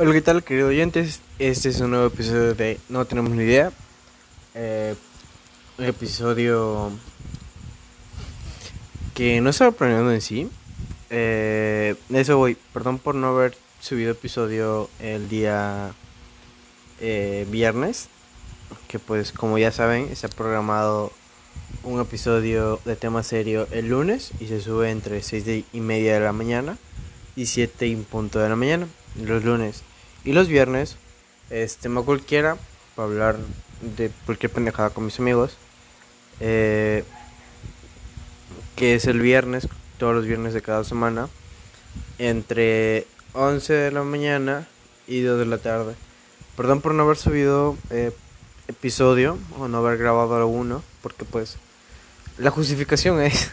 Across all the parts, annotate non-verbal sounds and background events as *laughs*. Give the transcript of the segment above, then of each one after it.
Hola, ¿qué tal, queridos oyentes? Este es un nuevo episodio de No Tenemos ni idea. Eh, un episodio que no estaba planeando en sí. Eh, eso voy. Perdón por no haber subido episodio el día eh, viernes. Que pues, como ya saben, está programado un episodio de tema serio el lunes y se sube entre 6 y media de la mañana y 7 y punto de la mañana los lunes y los viernes este tema cualquiera para hablar de cualquier pendejada con mis amigos eh, que es el viernes todos los viernes de cada semana entre 11 de la mañana y 2 de la tarde. Perdón por no haber subido eh, episodio o no haber grabado alguno porque pues la justificación *laughs* es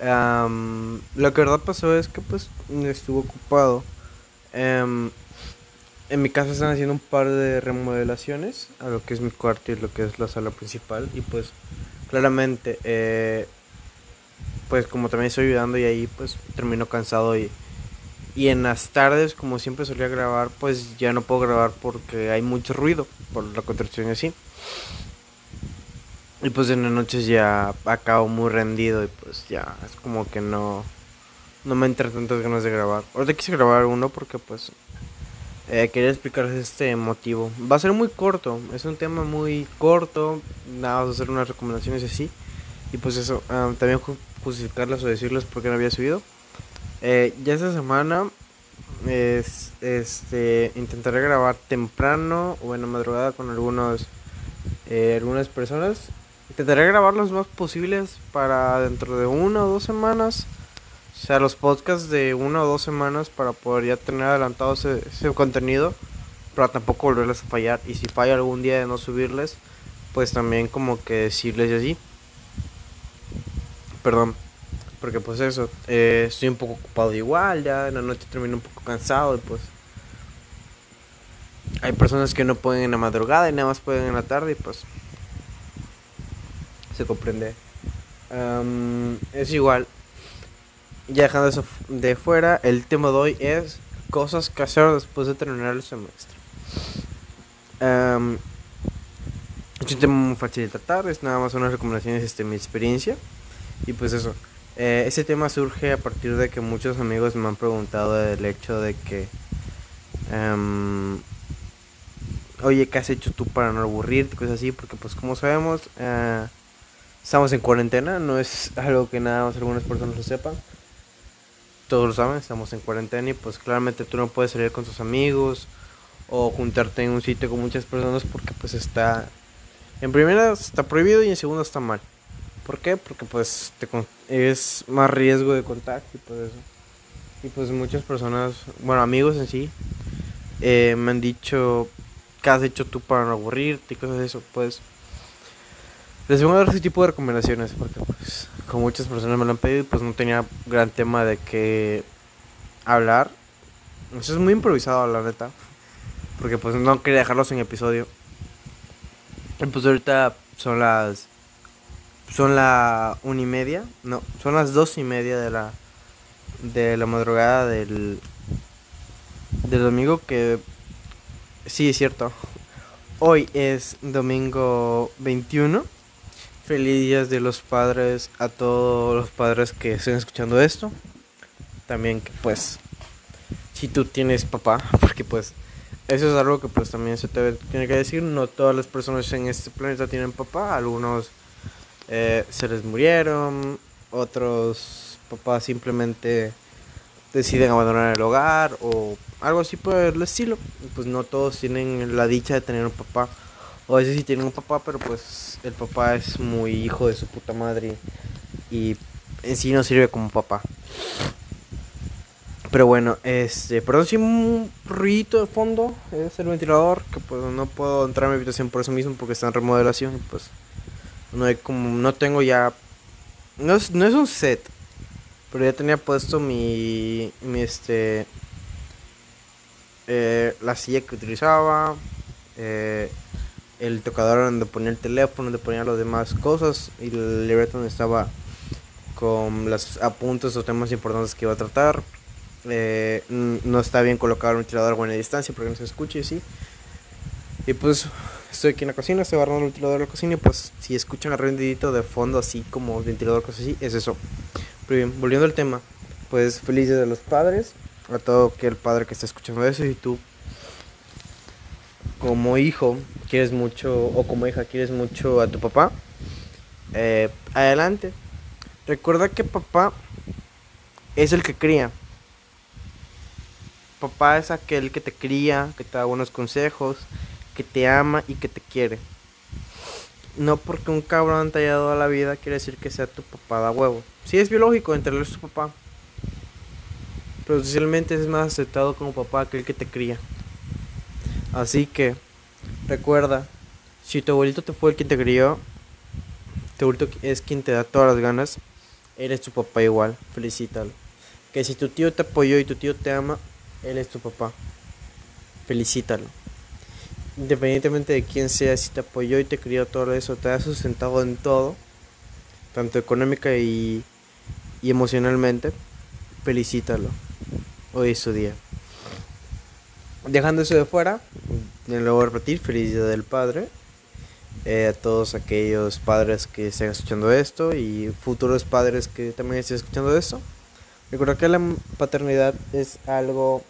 lo que verdad pasó es que pues estuvo ocupado em, en mi casa están haciendo un par de remodelaciones a lo que es mi cuarto y lo que es la sala principal. Y pues claramente eh, pues como también estoy ayudando y ahí pues termino cansado y y en las tardes como siempre solía grabar pues ya no puedo grabar porque hay mucho ruido por la construcción así. Y pues en las noches ya acabo muy rendido y pues ya es como que no no me entra tantas ganas de grabar ahorita quise grabar uno porque pues eh, quería explicarles este motivo. Va a ser muy corto, es un tema muy corto, nada, más hacer unas recomendaciones así. Y pues eso, ah, también justificarlas o decirles por qué no había subido. Eh, ya esta semana es, este, intentaré grabar temprano o en la madrugada con algunos, eh, algunas personas. Intentaré grabar los más posibles para dentro de una o dos semanas sea, los podcasts de una o dos semanas para poder ya tener adelantado ese, contenido, pero tampoco volverles a fallar. Y si falla algún día de no subirles, pues también como que decirles así. Perdón, porque pues eso, eh, estoy un poco ocupado igual, ya en la noche termino un poco cansado y pues... Hay personas que no pueden en la madrugada y nada más pueden en la tarde y pues... Se comprende. es igual, ya dejando eso de fuera, el tema de hoy es cosas que hacer después de terminar el semestre. es un tema muy fácil de tratar, es nada más unas recomendaciones este, mi experiencia. Y pues eso, eh, ese tema surge a partir de que muchos amigos me han preguntado del hecho de que, oye, ¿qué has hecho tú para no aburrirte? Cosas así, porque pues como sabemos, uh, estamos en cuarentena, no es algo que nada más algunas personas lo sepan todos lo saben, estamos en cuarentena y pues claramente tú no puedes salir con tus amigos o juntarte en un sitio con muchas personas porque pues está en primera está prohibido y en segunda está mal. ¿Por qué? Porque pues te, es más riesgo de contagio y pues eso. Y pues muchas personas, bueno amigos en sí, eh, me han dicho qué has hecho tú para no aburrirte y cosas de eso. Pues les voy a dar ese tipo de recomendaciones porque pues con muchas personas me lo han pedido pues no tenía gran tema de qué hablar. Eso es muy improvisado la neta. Porque pues no quería dejarlos en episodio. Y pues ahorita son las... Son la una y media. No, son las dos y media de la... De la madrugada del... Del domingo que... Sí, es cierto. Hoy es domingo 21 Feliz días de los padres a todos los padres que estén escuchando esto. También que pues si tú tienes papá, *laughs* porque pues eso es algo que pues también se te tiene que decir, no todas las personas en este planeta tienen papá, algunos eh, se les murieron, otros papás simplemente deciden abandonar el hogar o algo así por el estilo. Pues no todos tienen la dicha de tener un papá. O a veces sí tienen un papá, pero pues el papá es muy hijo de su puta madre y en sí no sirve como papá. Pero bueno, este, perdón si un ruidito de fondo es el ventilador, que pues no puedo entrar a mi habitación por eso mismo porque está en remodelación, pues no hay como no tengo ya no es, no es un set, pero ya tenía puesto mi mi este eh, la silla que utilizaba eh, el tocador donde ponía el teléfono, donde ponía las demás cosas y el libreta donde estaba con los apuntes o temas importantes que iba a tratar. Eh, no está bien colocar un ventilador a buena distancia porque no se escuche, sí. Y pues estoy aquí en la cocina, estoy agarrando el ventilador de la cocina y pues si escuchan rendidito de fondo así como ventilador, cosas así, es eso. Pero bien, volviendo al tema, pues felices de los padres, a todo que el padre que está escuchando eso y tú como hijo quieres mucho o como hija quieres mucho a tu papá, eh, adelante. Recuerda que papá es el que cría. Papá es aquel que te cría, que te da buenos consejos, que te ama y que te quiere. No porque un cabrón te haya dado la vida quiere decir que sea tu papá da huevo. Sí es biológico entenderlo es tu papá. Pero socialmente es más aceptado como papá aquel que te cría. Así que recuerda, si tu abuelito te fue el que te crió, tu abuelito es quien te da todas las ganas, eres tu papá igual, felicítalo. Que si tu tío te apoyó y tu tío te ama, él es tu papá. Felicítalo independientemente de quién sea, si te apoyó y te crió todo eso, te ha sustentado en todo, tanto económica y, y emocionalmente, felicítalo. Hoy es su día. Dejando eso de fuera, de nuevo repetir, felicidad del padre. Eh, a todos aquellos padres que estén escuchando esto y futuros padres que también estén escuchando esto. Recuerda que la paternidad es algo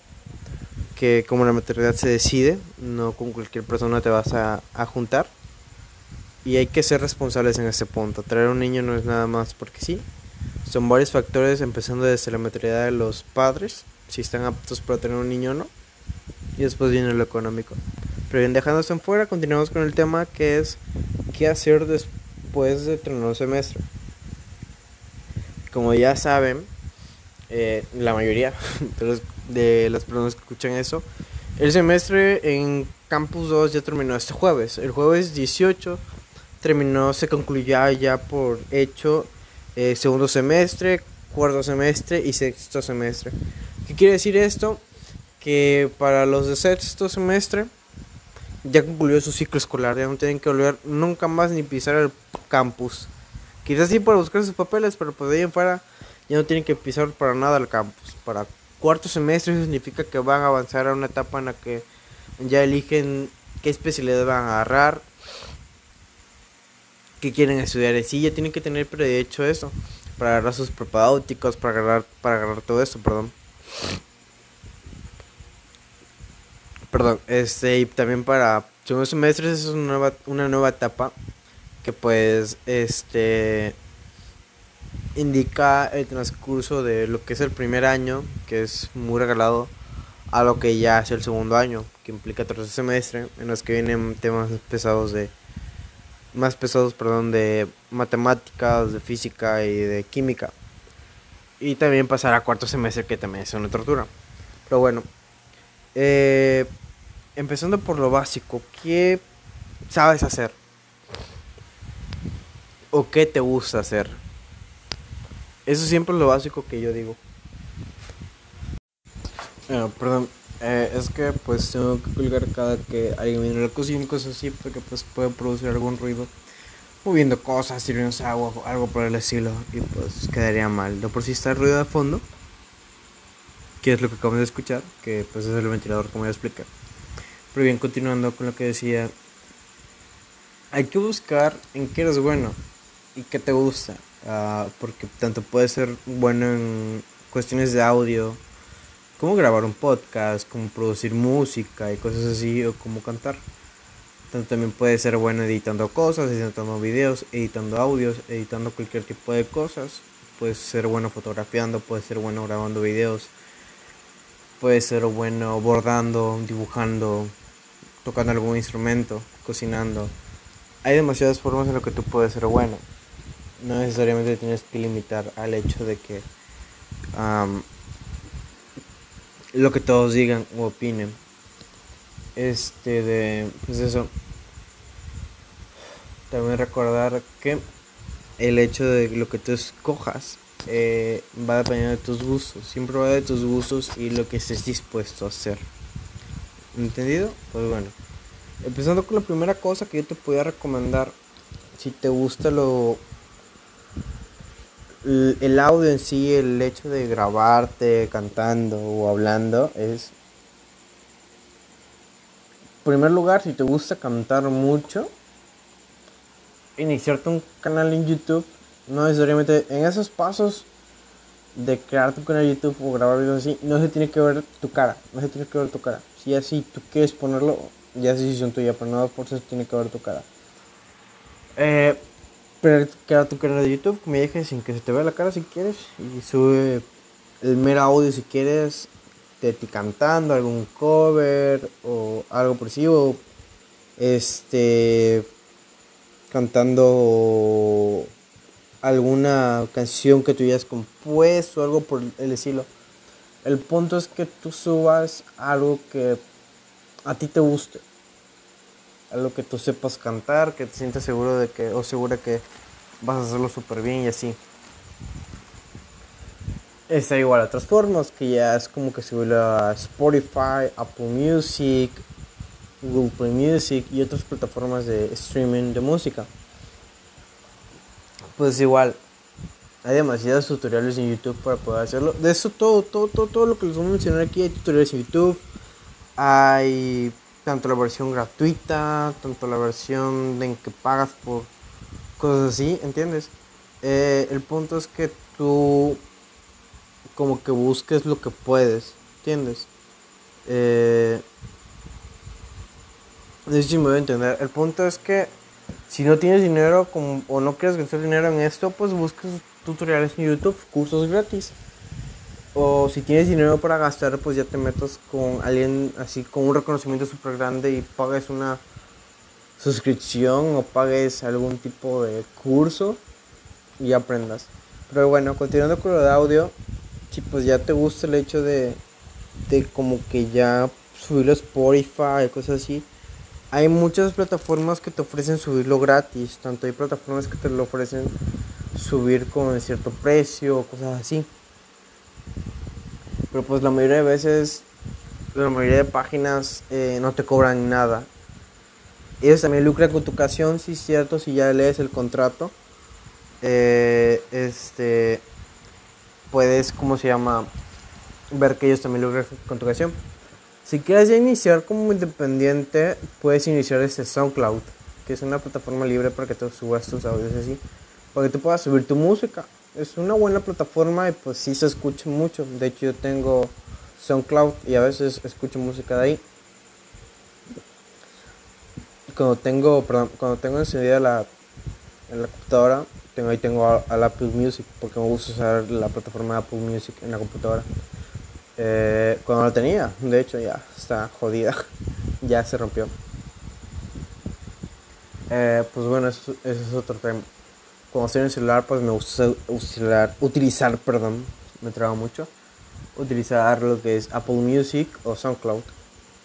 que como la maternidad se decide, no con cualquier persona te vas a, juntar. Y hay que ser responsables en ese punto. Traer un niño no es nada más porque sí. Son varios factores, empezando desde la maternidad de los padres, si están aptos para tener un niño o no. Y después viene lo económico. Pero bien, dejándose en fuera, continuamos con el tema que es qué hacer después de terminar un semestre. Como ya saben, eh, la mayoría *laughs* de los de las personas que escuchan eso. El semestre en Campus 2 ya terminó este jueves. El jueves 18 terminó, se concluyó ya por hecho eh, segundo semestre, cuarto semestre y sexto semestre. ¿Qué quiere decir esto? Que para los de sexto semestre ya concluyó su ciclo escolar, ya no tienen que volver nunca más ni pisar el campus. Quizás sí para buscar sus papeles, pero pues de ahí en fuera ya no tienen que pisar para nada el campus. Para cuarto semestre significa que van a avanzar a una etapa en la que ya eligen qué especialidad van a agarrar, qué quieren estudiar. Y sí, ya tienen que tener hecho eso, para agarrar sus propedéuticos, para agarrar, para agarrar todo esto, perdón. Perdón, este, y también para segundo semestre es una nueva, una nueva etapa que pues, este, indica el transcurso de lo que es el primer año, que es muy regalado, a lo que ya es el segundo año, que implica tercer semestre, en los que vienen temas pesados de más pesados, perdón, de matemáticas, de física y de química. Y también pasar a cuarto semestre, que también es una tortura. Pero bueno, eh, empezando por lo básico, ¿qué sabes hacer? ¿O qué te gusta hacer? Eso siempre es lo básico que yo digo. Ah, perdón, eh, es que pues tengo que colgar cada que alguien viene a la cocina y cosas así porque pues puede producir algún ruido moviendo cosas, sirviendo agua o algo por el estilo y pues quedaría mal. No por si está el ruido de fondo, que es lo que acabamos de escuchar, que pues es el ventilador como ya expliqué. Pero bien, continuando con lo que decía, hay que buscar en qué eres bueno y qué te gusta. Ah, porque tanto puede ser bueno en cuestiones de audio, como grabar un podcast, como producir música y cosas así, o como cantar. Tanto también puede ser bueno editando cosas, editando videos, editando audios, editando cualquier tipo de cosas. Puede ser bueno fotografiando, puede ser bueno grabando videos, puede ser bueno bordando, dibujando, tocando algún instrumento, cocinando. Hay demasiadas formas en lo que tú puedes ser bueno no necesariamente tienes que limitar al hecho de que lo que todos digan o opinen. Este de pues eso. También recordar que el hecho de lo que tú escojas eh, va a depender de tus gustos. Siempre va de tus gustos y lo que estés dispuesto a hacer. ¿Entendido? Pues bueno. Empezando con la primera cosa que yo te podía recomendar. Si te gusta lo el audio en sí, el hecho de grabarte cantando o hablando es... En primer lugar, si te gusta cantar mucho, iniciarte un canal en YouTube, no necesariamente en esos pasos de crear tu canal de YouTube o grabar videos así, no se tiene que ver tu cara, no se tiene que ver tu cara. Si así tú quieres ponerlo, ya es decisión tuya, pero no por eso tiene que ver tu cara. Eh, pero crea tu canal de YouTube, como dije, sin que se te vea la cara si quieres. Y sube el mero audio si quieres, de ti cantando, algún cover o algo por sí. O este. cantando alguna canción que tú hayas compuesto, algo por el estilo. El punto es que tú subas algo que a ti te guste. Algo que tú sepas cantar, que te sientas seguro de que, o segura que vas a hacerlo súper bien y así. Está igual a otras formas, que ya es como que subirlo a Spotify, Apple Music, Google Play Music y otras plataformas de streaming de música. Pues igual, hay demasiados tutoriales en YouTube para poder hacerlo. De eso todo, todo, todo, todo lo que les voy a mencionar aquí, hay tutoriales en YouTube. Hay tanto la versión gratuita, tanto la versión en que pagas por cosas así, ¿entiendes? Eh, el punto es que tú como que busques lo que puedes, ¿entiendes? Eh, no sé si me voy a entender. El punto es que si no tienes dinero como, o no quieres gastar dinero en esto, pues busques tutoriales en YouTube, cursos gratis. O si tienes dinero para gastar, pues ya te metas con alguien así con un reconocimiento súper grande y pagues una suscripción o pagues algún tipo de curso y aprendas. Pero bueno, continuando con lo de audio, si pues ya te gusta el hecho de, de como que ya subirlo a Spotify, cosas así, hay muchas plataformas que te ofrecen subirlo gratis, tanto hay plataformas que te lo ofrecen subir con cierto precio o cosas así. Pero pues la mayoría de veces, la mayoría de páginas eh, no te cobran nada. Ellos también lucran con tu canción, si es cierto, si ya lees el contrato. Eh, este, puedes, ¿cómo se llama? Ver que ellos también lucran con tu canción. Si quieres ya iniciar como independiente, puedes iniciar este SoundCloud, que es una plataforma libre para que te subas tus audios así, para que tú puedas subir tu música. Es una buena plataforma y pues sí se escucha mucho. De hecho yo tengo SoundCloud y a veces escucho música de ahí. Cuando tengo, perdón, cuando tengo encendida la, en la computadora, tengo, ahí tengo al Apple Music, porque me gusta usar la plataforma de Apple Music en la computadora. Eh, cuando la tenía, de hecho ya está jodida, *laughs* ya se rompió. Eh, pues bueno, eso, es otro tema. Cuando estoy en el celular, pues me gusta utilizar, utilizar perdón, me traba mucho, utilizar lo que es Apple Music o SoundCloud.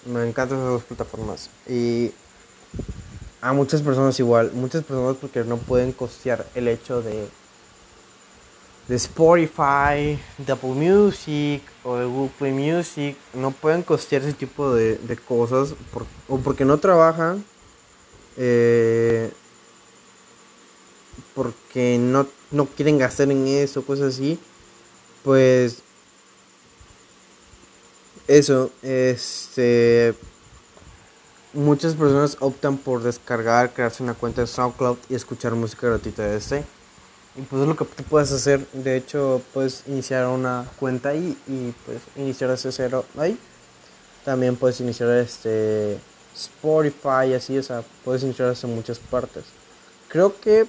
Me encantan esas dos plataformas. Y a muchas personas igual, muchas personas porque no pueden costear el hecho de de Spotify, de Apple Music o de Google Play Music no pueden costear ese tipo de, cosas o porque no trabajan, eh, porque no, no quieren gastar en eso, cosas así, pues eso, este, muchas personas optan por descargar, crearse una cuenta de SoundCloud y escuchar música gratuita de este. Y pues es lo que tú puedes hacer. De hecho, puedes iniciar una cuenta ahí y pues iniciar ese cero ahí. También puedes iniciar este Spotify así, o sea, puedes iniciar en muchas partes. Creo que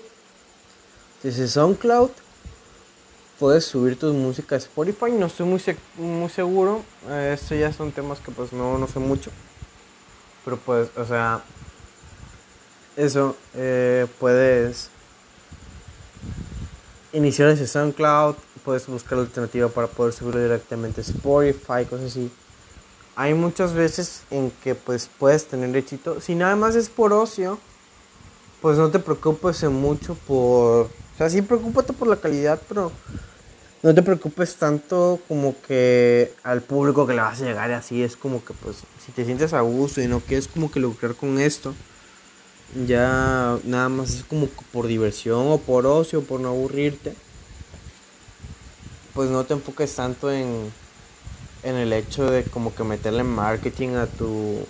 desde SoundCloud puedes subir tus músicas a Spotify. No estoy muy, muy seguro. Eh, esto ya son temas que pues no, no sé mucho. Pero pues, o sea, eso, eh, puedes iniciar ese SoundCloud, puedes buscar la alternativa para poder subirlo directamente a Spotify, cosas así. Hay muchas veces en que pues puedes tener éxito. Si nada más es por ocio, pues no te preocupes mucho por... O sea, sí preocúpate por la calidad, pero no te preocupes tanto como que al público que le vas a llegar así. Es como que pues si te sientes a gusto y no quieres como que lucrar con esto ya nada más es como por diversión o por ocio, por no aburrirte, pues no te enfoques tanto en, en el hecho de como que meterle marketing a tu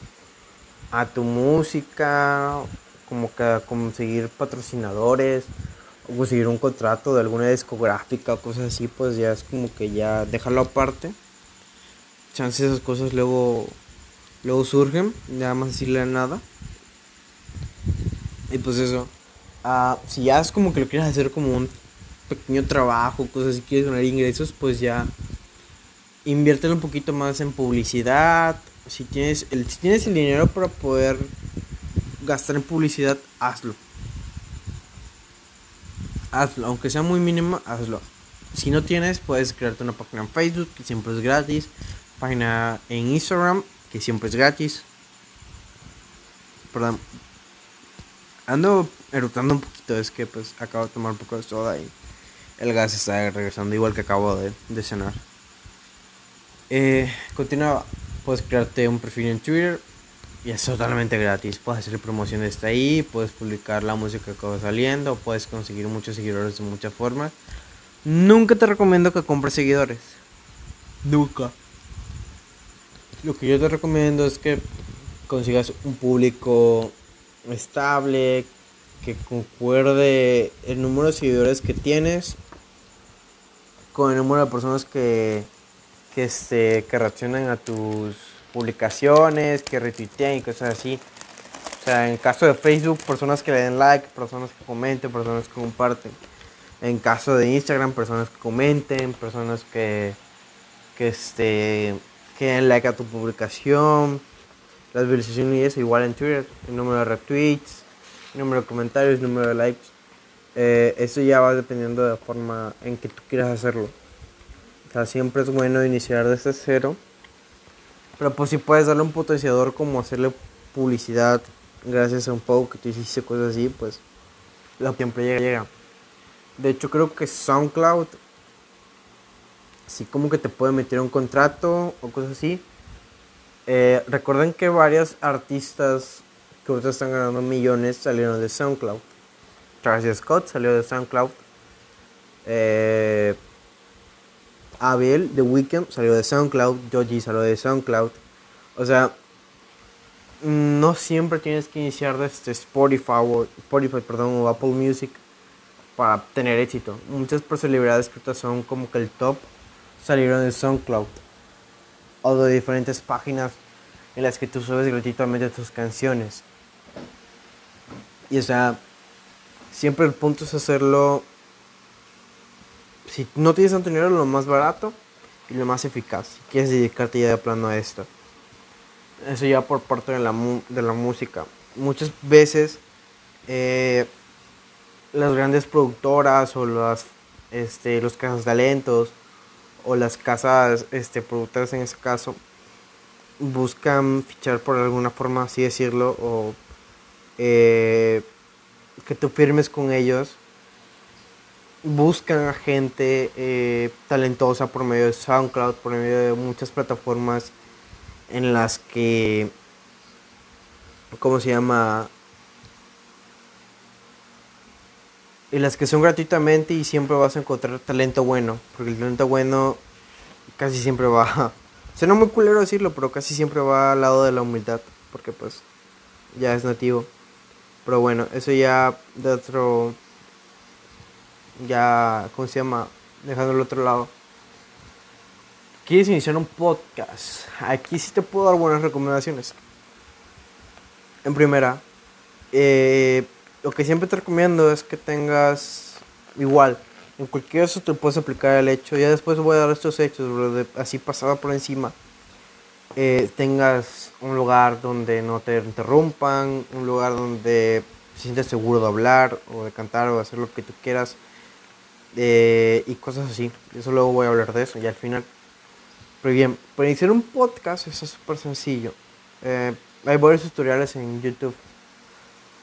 a tu música, como que conseguir patrocinadores conseguir un contrato de alguna discográfica o cosas así, pues ya es como que ya déjalo aparte. Chances esas cosas luego luego surgen, nada más decirle nada. Y pues eso. Ah, si ya es como que lo quieres hacer como un pequeño trabajo, cosas así, quieres ganar ingresos, pues ya inviértelo un poquito más en publicidad. Si tienes el, si tienes el dinero para poder gastar en publicidad, hazlo. Hazlo, aunque sea muy mínimo, hazlo. Si no tienes, puedes crearte una página en Facebook, que siempre es gratis. Página en Instagram, que siempre es gratis. Perdón. Ando erutando un poquito, es que pues acabo de tomar un poco de soda y el gas está regresando igual que acabo de, de cenar. Eh, continúa, puedes crearte un perfil en Twitter y es totalmente gratis. Puedes hacer promociones de ahí, puedes publicar la música que va saliendo, puedes conseguir muchos seguidores de muchas formas. Nunca te recomiendo que compres seguidores. Nunca. Lo que yo te recomiendo es que consigas un público estable, que concuerde el número de seguidores que tienes con el número de personas que, que, este, que reaccionan a tus publicaciones, que retuitean y cosas así. O sea, en caso de Facebook, personas que le den like, personas que comenten, personas que comparten. En caso de Instagram, personas que comenten, personas que, que, este, que den like a tu publicación. Las visualizaciones y eso, igual en Twitter, el número de retweets, el número de comentarios, el número de likes. Eh, eso ya va dependiendo de la forma en que tú quieras hacerlo. O sea, siempre es bueno iniciar desde cero. Pero pues si puedes darle un potenciador como hacerle publicidad gracias a un poco que tú hiciste cosas así, pues lo siempre llega, llega. De hecho creo que SoundCloud así como que te puede meter un contrato o cosas así. Eh, recuerden que varios artistas que ahorita están ganando millones salieron de SoundCloud. Travis Scott salió de SoundCloud. Eh, Abel The Weeknd salió de SoundCloud. Joji salió de SoundCloud. O sea, no siempre tienes que iniciar desde Spotify o, Spotify, o Apple Music para tener éxito. Muchas celebridades que son como que el top salieron de SoundCloud o de diferentes páginas en las que tú subes gratuitamente tus canciones. Y o sea, siempre el punto es hacerlo. Si no tienes tanto dinero, lo más barato y lo más eficaz. Si quieres dedicarte ya de plano a esto. Eso ya por parte de la, de la música. Muchas veces eh, las grandes productoras o las, este, los casas talentos o las casas este, productoras en ese caso buscan fichar por alguna forma, así decirlo, o eh, que tú firmes con ellos, buscan a gente eh, talentosa por medio de SoundCloud, por medio de muchas plataformas en las que, ¿cómo se llama? En las que son gratuitamente y siempre vas a encontrar talento bueno, porque el talento bueno casi siempre va, *laughs* suena muy culero decirlo, pero casi siempre va al lado de la humildad, porque pues ya es nativo. Pero bueno, eso ya de otro. Ya, ¿cómo se llama? Dejando el otro lado. ¿Quieres iniciar un podcast? Aquí sí te puedo dar buenas recomendaciones. En primera, eh, lo que siempre te recomiendo es que tengas igual. En cualquier caso te puedes aplicar el hecho. Ya después voy a dar estos hechos, así pasaba por encima. Eh, tengas un lugar donde no te interrumpan, un lugar donde te sientas seguro de hablar o de cantar o de hacer lo que tú quieras eh, y cosas así. Eso luego voy a hablar de eso ya al final. Pero bien, para iniciar un podcast es súper sencillo. Eh, hay varios tutoriales en YouTube.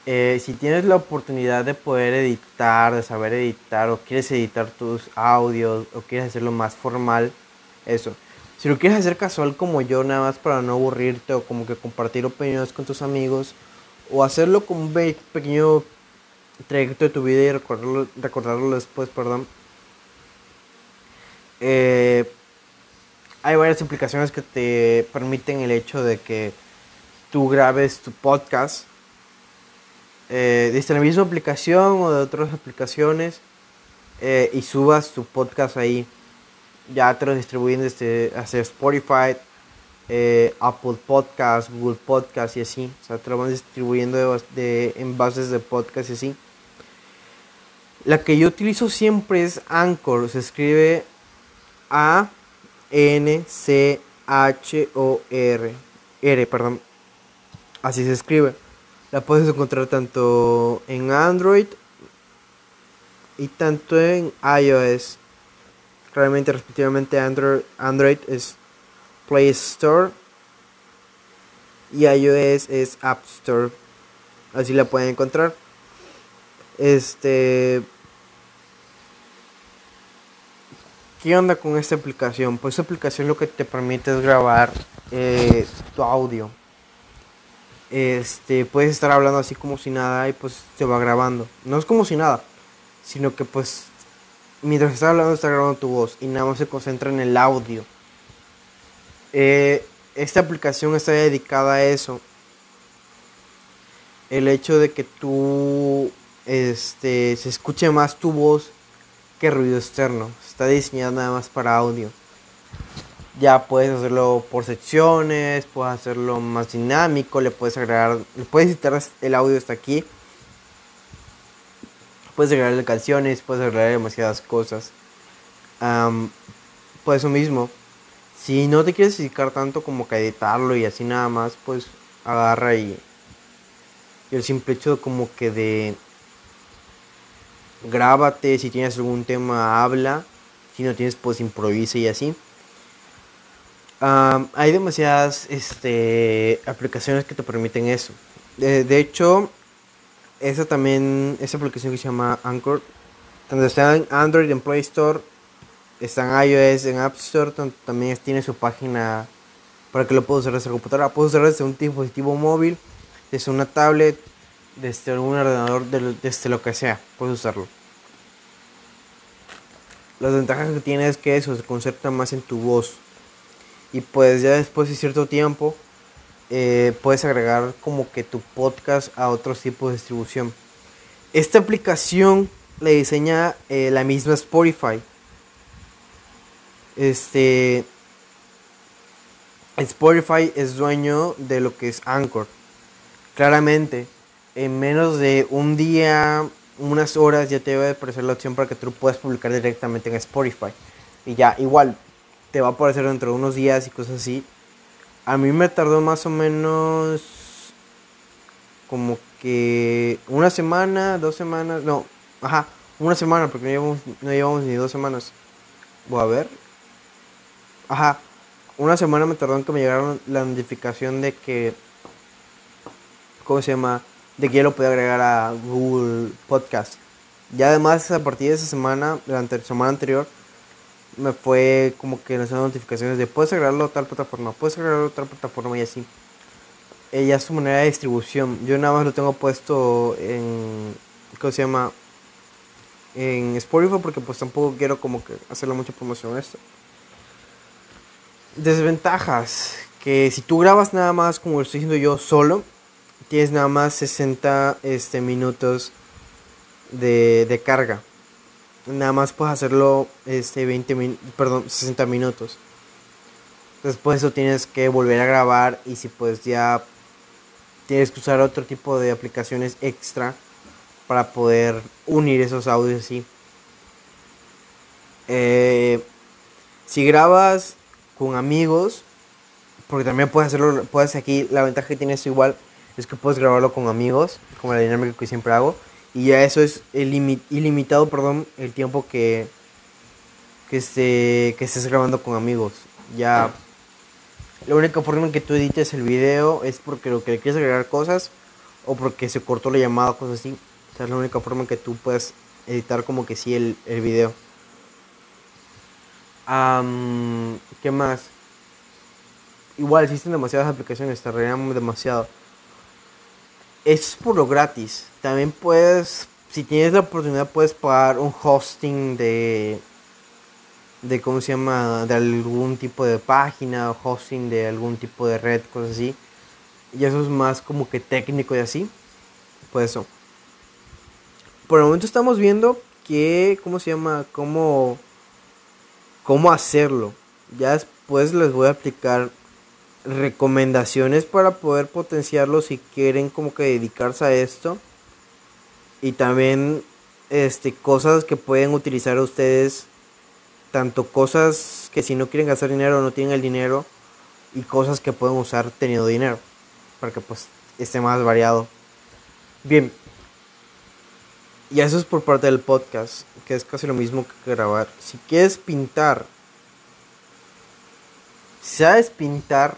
si tienes la oportunidad de poder editar, de saber editar, o quieres editar tus audios, o quieres hacerlo más formal, eso si lo quieres hacer casual como yo, nada más para no aburrirte o como que compartir opiniones con tus amigos o hacerlo como un pequeño trayecto de tu vida y recordarlo, recordarlo después, perdón. Eh, hay varias aplicaciones que te permiten el hecho de que tú grabes tu podcast eh, desde la misma aplicación o de otras aplicaciones eh, y subas tu podcast ahí. Ya te lo distribuyen desde Spotify, eh, Apple Podcast, Google Podcast y así. O sea, te lo van distribuyendo de, en bases de podcast y así. La que yo utilizo siempre es Anchor. Se escribe A N C H O R. R, perdón. Así se escribe. La puedes encontrar tanto en Android y tanto en iOS. Claramente, respectivamente, Android, Android es Play Store y iOS es App Store. Así la pueden encontrar. Este. ¿Qué onda con esta aplicación? Pues esta aplicación lo que te permite es grabar eh, tu audio. Este, puedes estar hablando así como si nada y pues se va grabando. No es como si nada, sino que pues mientras estás hablando está grabando tu voz y nada más se concentra en el audio. Eh, esta aplicación está dedicada a eso. El hecho de que tú este, se escuche más tu voz que ruido externo. Está diseñada nada más para audio. Ya puedes hacerlo por secciones, puedes hacerlo más dinámico, le puedes agregar, le puedes editar el audio hasta aquí. Puedes agregarle canciones, puedes agregar demasiadas cosas. por eso mismo, si no te quieres dedicar tanto como que editarlo y así nada más, pues agarra y, y el simple hecho como que de grábate, si tienes algún tema habla, si no tienes pues improvisa y así hay demasiadas este, aplicaciones que te permiten eso. De, hecho, esa también, esa aplicación que se llama Anchor, donde está en Android, en Play Store, está en iOS, en App Store, también tiene su página para que lo puedas usar desde la computadora. Puedes usar desde un dispositivo móvil, desde una tablet, desde un ordenador, desde lo que sea, puedes usarlo. Las ventajas que tiene es que eso se concentra más en tu voz y pues ya después de cierto tiempo eh, puedes agregar como que tu podcast a otros tipos de distribución. Esta aplicación le diseña eh, la misma Spotify. Este Spotify es dueño de lo que es Anchor. Claramente, en menos de un día, unas horas ya te debe aparecer la opción para que tú puedas publicar directamente en Spotify. Y ya, igual, te va a aparecer dentro de unos días y cosas así. A mí me tardó más o menos como que una semana, dos semanas, no, ajá, una semana porque no llevamos, no llevamos ni dos semanas. Voy a ver. Ajá, una semana me tardó en que me llegara la notificación de que, ¿cómo se llama? De que ya lo podía agregar a Google Podcast. Ya además a partir de esa semana, la semana anterior, me fue como que las notificaciones de puedes agregarlo a tal plataforma, puedes agregarlo a tal plataforma y así. Ella es su manera de distribución. Yo nada más lo tengo puesto en. ¿Cómo se llama? En Spotify porque pues tampoco quiero como que hacerle mucha promoción a esto. Desventajas. Que si tú grabas nada más como lo estoy diciendo yo solo, tienes nada más 60 este, minutos de, de carga nada más puedes hacerlo este 20 perdón, 60 minutos. Después eso tienes que volver a grabar y si pues ya tienes que usar otro tipo de aplicaciones extra para poder unir esos audios así. Eh, si grabas con amigos, porque también puedes hacerlo, puedes aquí, la ventaja que tienes igual es que puedes grabarlo con amigos, como la dinámica que siempre hago. Y ya eso es ilimitado, perdón, el tiempo que, que, esté, que estés grabando con amigos. Ya la única forma en que tú edites el video es porque lo que le quieres agregar cosas o porque se cortó la llamada cosas así. O sea, es la única forma en que tú puedes editar como que sí el, el video. ¿Qué más? Igual existen demasiadas aplicaciones, te demasiado es por lo gratis. También puedes, si tienes la oportunidad, puedes pagar un hosting de de cómo se llama, de algún tipo de página o hosting de algún tipo de red, cosas así. Y eso es más como que técnico y así. Pues eso. Por el momento estamos viendo que, ¿cómo se llama? Cómo, cómo hacerlo. Ya después les voy a aplicar recomendaciones para poder potenciarlo si quieren como que dedicarse a esto. Y también este, cosas que pueden utilizar ustedes tanto cosas que si no quieren gastar dinero no tienen el dinero y cosas que pueden usar teniendo dinero para que pues esté más variado. Bien. Y eso es por parte del podcast, que es casi lo mismo que grabar. Si quieres pintar, si sabes pintar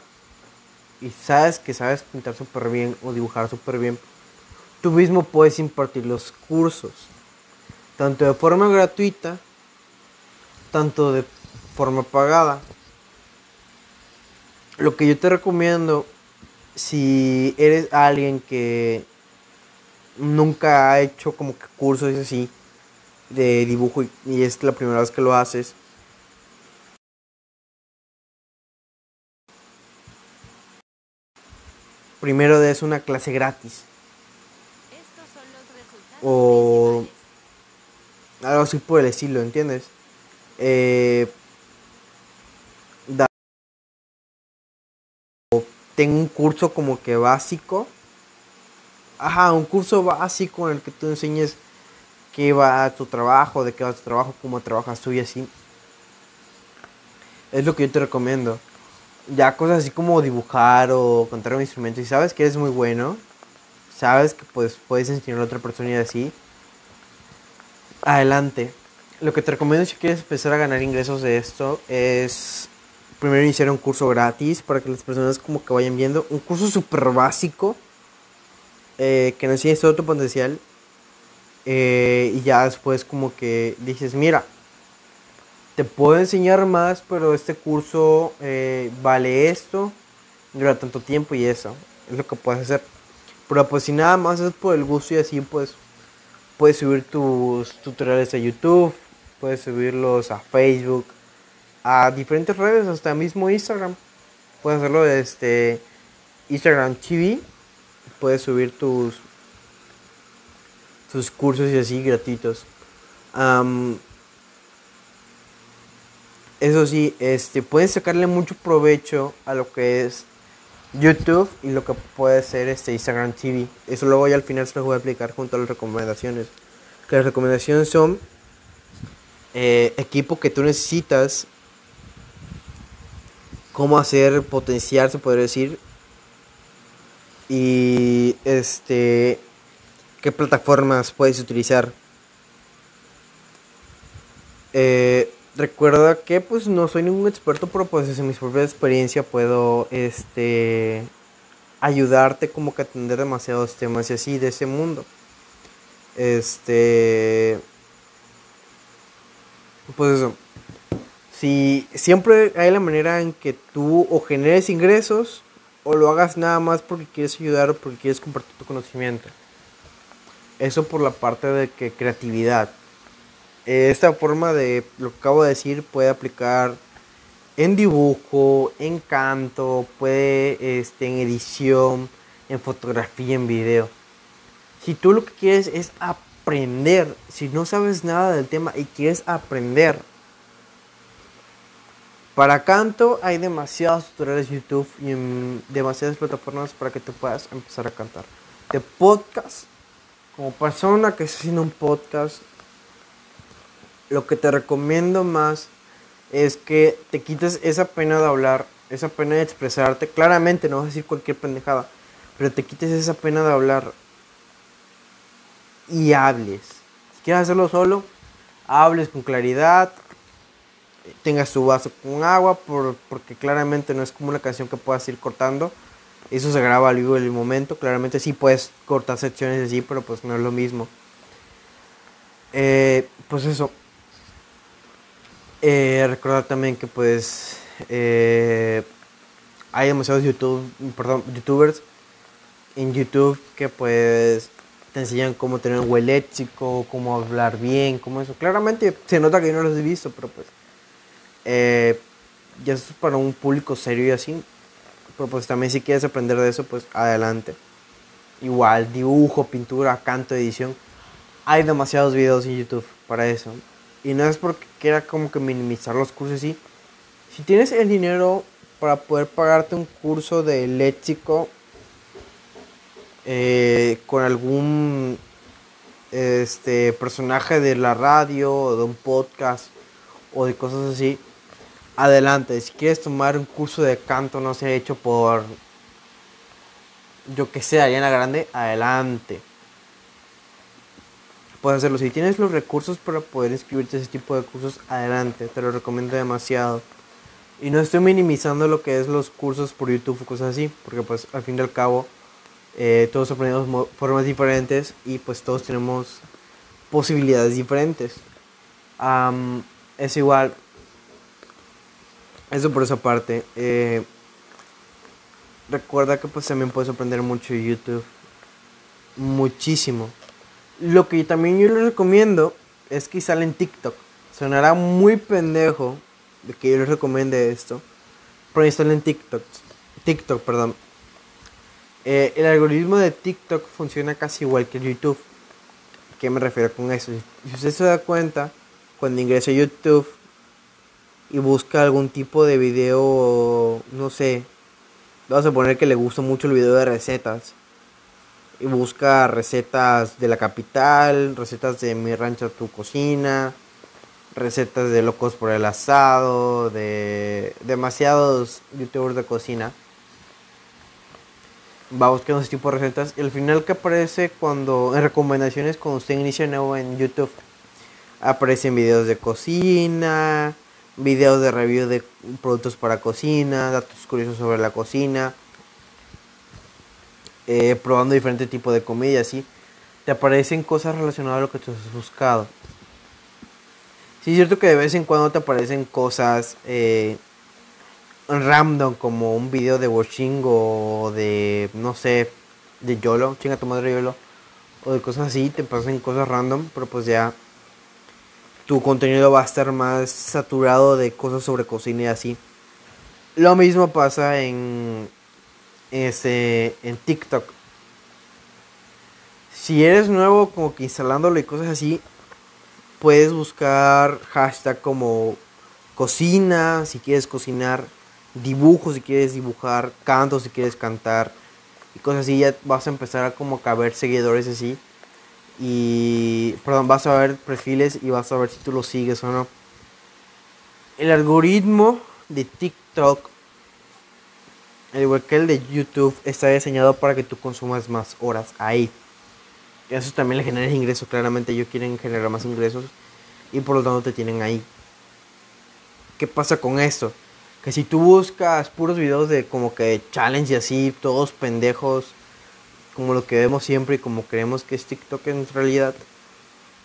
y sabes que sabes pintar súper bien o dibujar súper bien, tú mismo puedes impartir los cursos, tanto de forma gratuita tanto de forma pagada. Lo que yo te recomiendo, si eres alguien que nunca ha hecho como que cursos así de dibujo y, es la primera vez que lo haces, primero des una clase gratis. o algo así por el estilo, ¿entiendes? eh, tengo un curso como que básico. Ajá, un curso básico en el que tú enseñes qué va tu trabajo, de qué va tu trabajo, cómo trabajas tú y así. Es lo que yo te recomiendo. Ya cosas así como dibujar o contar un instrumento. Y sabes que eres muy bueno. Sabes que pues, puedes enseñar a otra persona y así. Adelante lo que te recomiendo si quieres empezar a ganar ingresos de esto es primero iniciar un curso gratis para que las personas como que vayan viendo. Un curso súper básico eh, que nos enseñes todo tu potencial. Eh, y ya después como que dices, mira, te puedo enseñar más, pero este curso eh, vale esto, dura tanto tiempo y eso. Es lo que puedes hacer. Pero pues si nada más es por el gusto y así pues puedes subir tus tutoriales a YouTube puedes subirlos a Facebook, a diferentes redes, hasta mismo Instagram. Puedes hacerlo desde Instagram TV. Puedes subir tus, tus cursos y así gratuitos. Eso sí, este, puedes sacarle mucho provecho a lo que es YouTube y lo que puede ser este Instagram TV. Eso luego ya al final se lo voy a aplicar junto a las recomendaciones. Que las recomendaciones son eh, equipo que tú necesitas, cómo hacer potenciar, se podría decir, y este, qué plataformas puedes utilizar. Eh, recuerda que pues no soy ningún experto, pero pues desde mi propia experiencia puedo este ayudarte como que atender demasiados temas y así de ese mundo. Este pues eso. Si siempre hay la manera en que tú o generes ingresos o lo hagas nada más porque quieres ayudar o porque quieres compartir tu conocimiento. Eso por la parte de que creatividad. Esta forma de lo que acabo de decir puede aplicar en dibujo, en canto, puede este, en edición, en fotografía, en video. Si tú lo que quieres es aprender si no sabes nada del tema y quieres aprender, para canto hay demasiados tutoriales YouTube y en demasiadas plataformas para que tú puedas empezar a cantar. De podcast, como persona que está haciendo un podcast, lo que te recomiendo más es que te quites esa pena de hablar, esa pena de expresarte. Claramente no vas a decir cualquier pendejada, pero te quites esa pena de hablar y hables. Si quieres hacerlo solo, hables con claridad, tengas tu vaso con agua, por, porque claramente no es como una canción que puedas ir cortando. Eso se graba al vivo en el momento. Claramente sí puedes cortar secciones así, pero pues no es lo mismo. Eh, pues eso. Eh, recordar también que pues eh, hay demasiados YouTube, youtubers en YouTube que pues te enseñan cómo tener un buen cómo hablar bien, cómo eso. Claramente se nota que yo no los he visto, pero pues Eh, ya es para un público serio y así. Pero pues también si quieres aprender de eso, pues adelante. Igual, dibujo, pintura, canto, edición. Hay demasiados videos en YouTube para eso. Y no es porque quiera como que minimizar los cursos así. Si tienes el dinero para poder pagarte un curso de léxico eh, con algún este personaje de la radio o de un podcast o de cosas así, adelante. Si quieres tomar un curso de canto, no sé, hecho por yo que sé, Ariana Grande, adelante. Puedes hacerlo. Si tienes los recursos para poder inscribirte a ese tipo de cursos, adelante. Te lo recomiendo demasiado. Y no estoy minimizando lo que es los cursos por YouTube o cosas así, porque pues al fin y al cabo eh, todos aprendemos formas diferentes y pues todos tenemos posibilidades diferentes. es igual, eso por esa parte. Eh, recuerda que pues también puedes aprender mucho de YouTube. Muchísimo. Lo que también yo les recomiendo es que sale en TikTok. Sonará muy pendejo de que yo les recomiende esto. Pero instalen en TikTok. TikTok, perdón. Eh, el algoritmo de TikTok funciona casi igual que YouTube. ¿Qué me refiero con eso? Si usted se da cuenta, cuando ingresa a YouTube y busca algún tipo de video, no sé, vamos a poner que le gusta mucho el video de recetas. Y busca recetas de la capital, recetas de mi rancho tu cocina, recetas de locos por el asado, de demasiados youtubers de cocina. Va buscando ese tipo de recetas. Y al final que aparece cuando, en recomendaciones, cuando usted inicia nuevo en YouTube, aparecen videos de cocina, videos de review de productos para cocina, datos curiosos sobre la cocina, eh, probando diferentes tipos de comida, así. Te aparecen cosas relacionadas a lo que tú has buscado. Sí, es cierto que de vez en cuando te aparecen cosas eh, random, como un video de Washingo o de, no sé, de YOLO, chinga tu madre YOLO, o de cosas así, te pasan cosas random, pero pues ya tu contenido va a estar más saturado de cosas sobre cocina y así. Lo mismo pasa en, este, en TikTok. Si eres nuevo, como que instalándolo y cosas así, puedes buscar hashtag como cocina, si quieres cocinar, dibujo, si quieres dibujar, canto, si quieres cantar, y cosas así, ya vas a empezar a como caber seguidores así y perdón, vas a ver perfiles y vas a ver si tú lo sigues o no. El algoritmo de TikTok, al igual que el de YouTube, está diseñado para que tú consumas más horas ahí. Eso también le genera ingresos, claramente ellos quieren generar más ingresos y por lo tanto te tienen ahí. ¿Qué pasa con esto? Que si tú buscas puros videos de como que challenge y así, todos pendejos, como lo que vemos siempre y como creemos que es TikTok en realidad,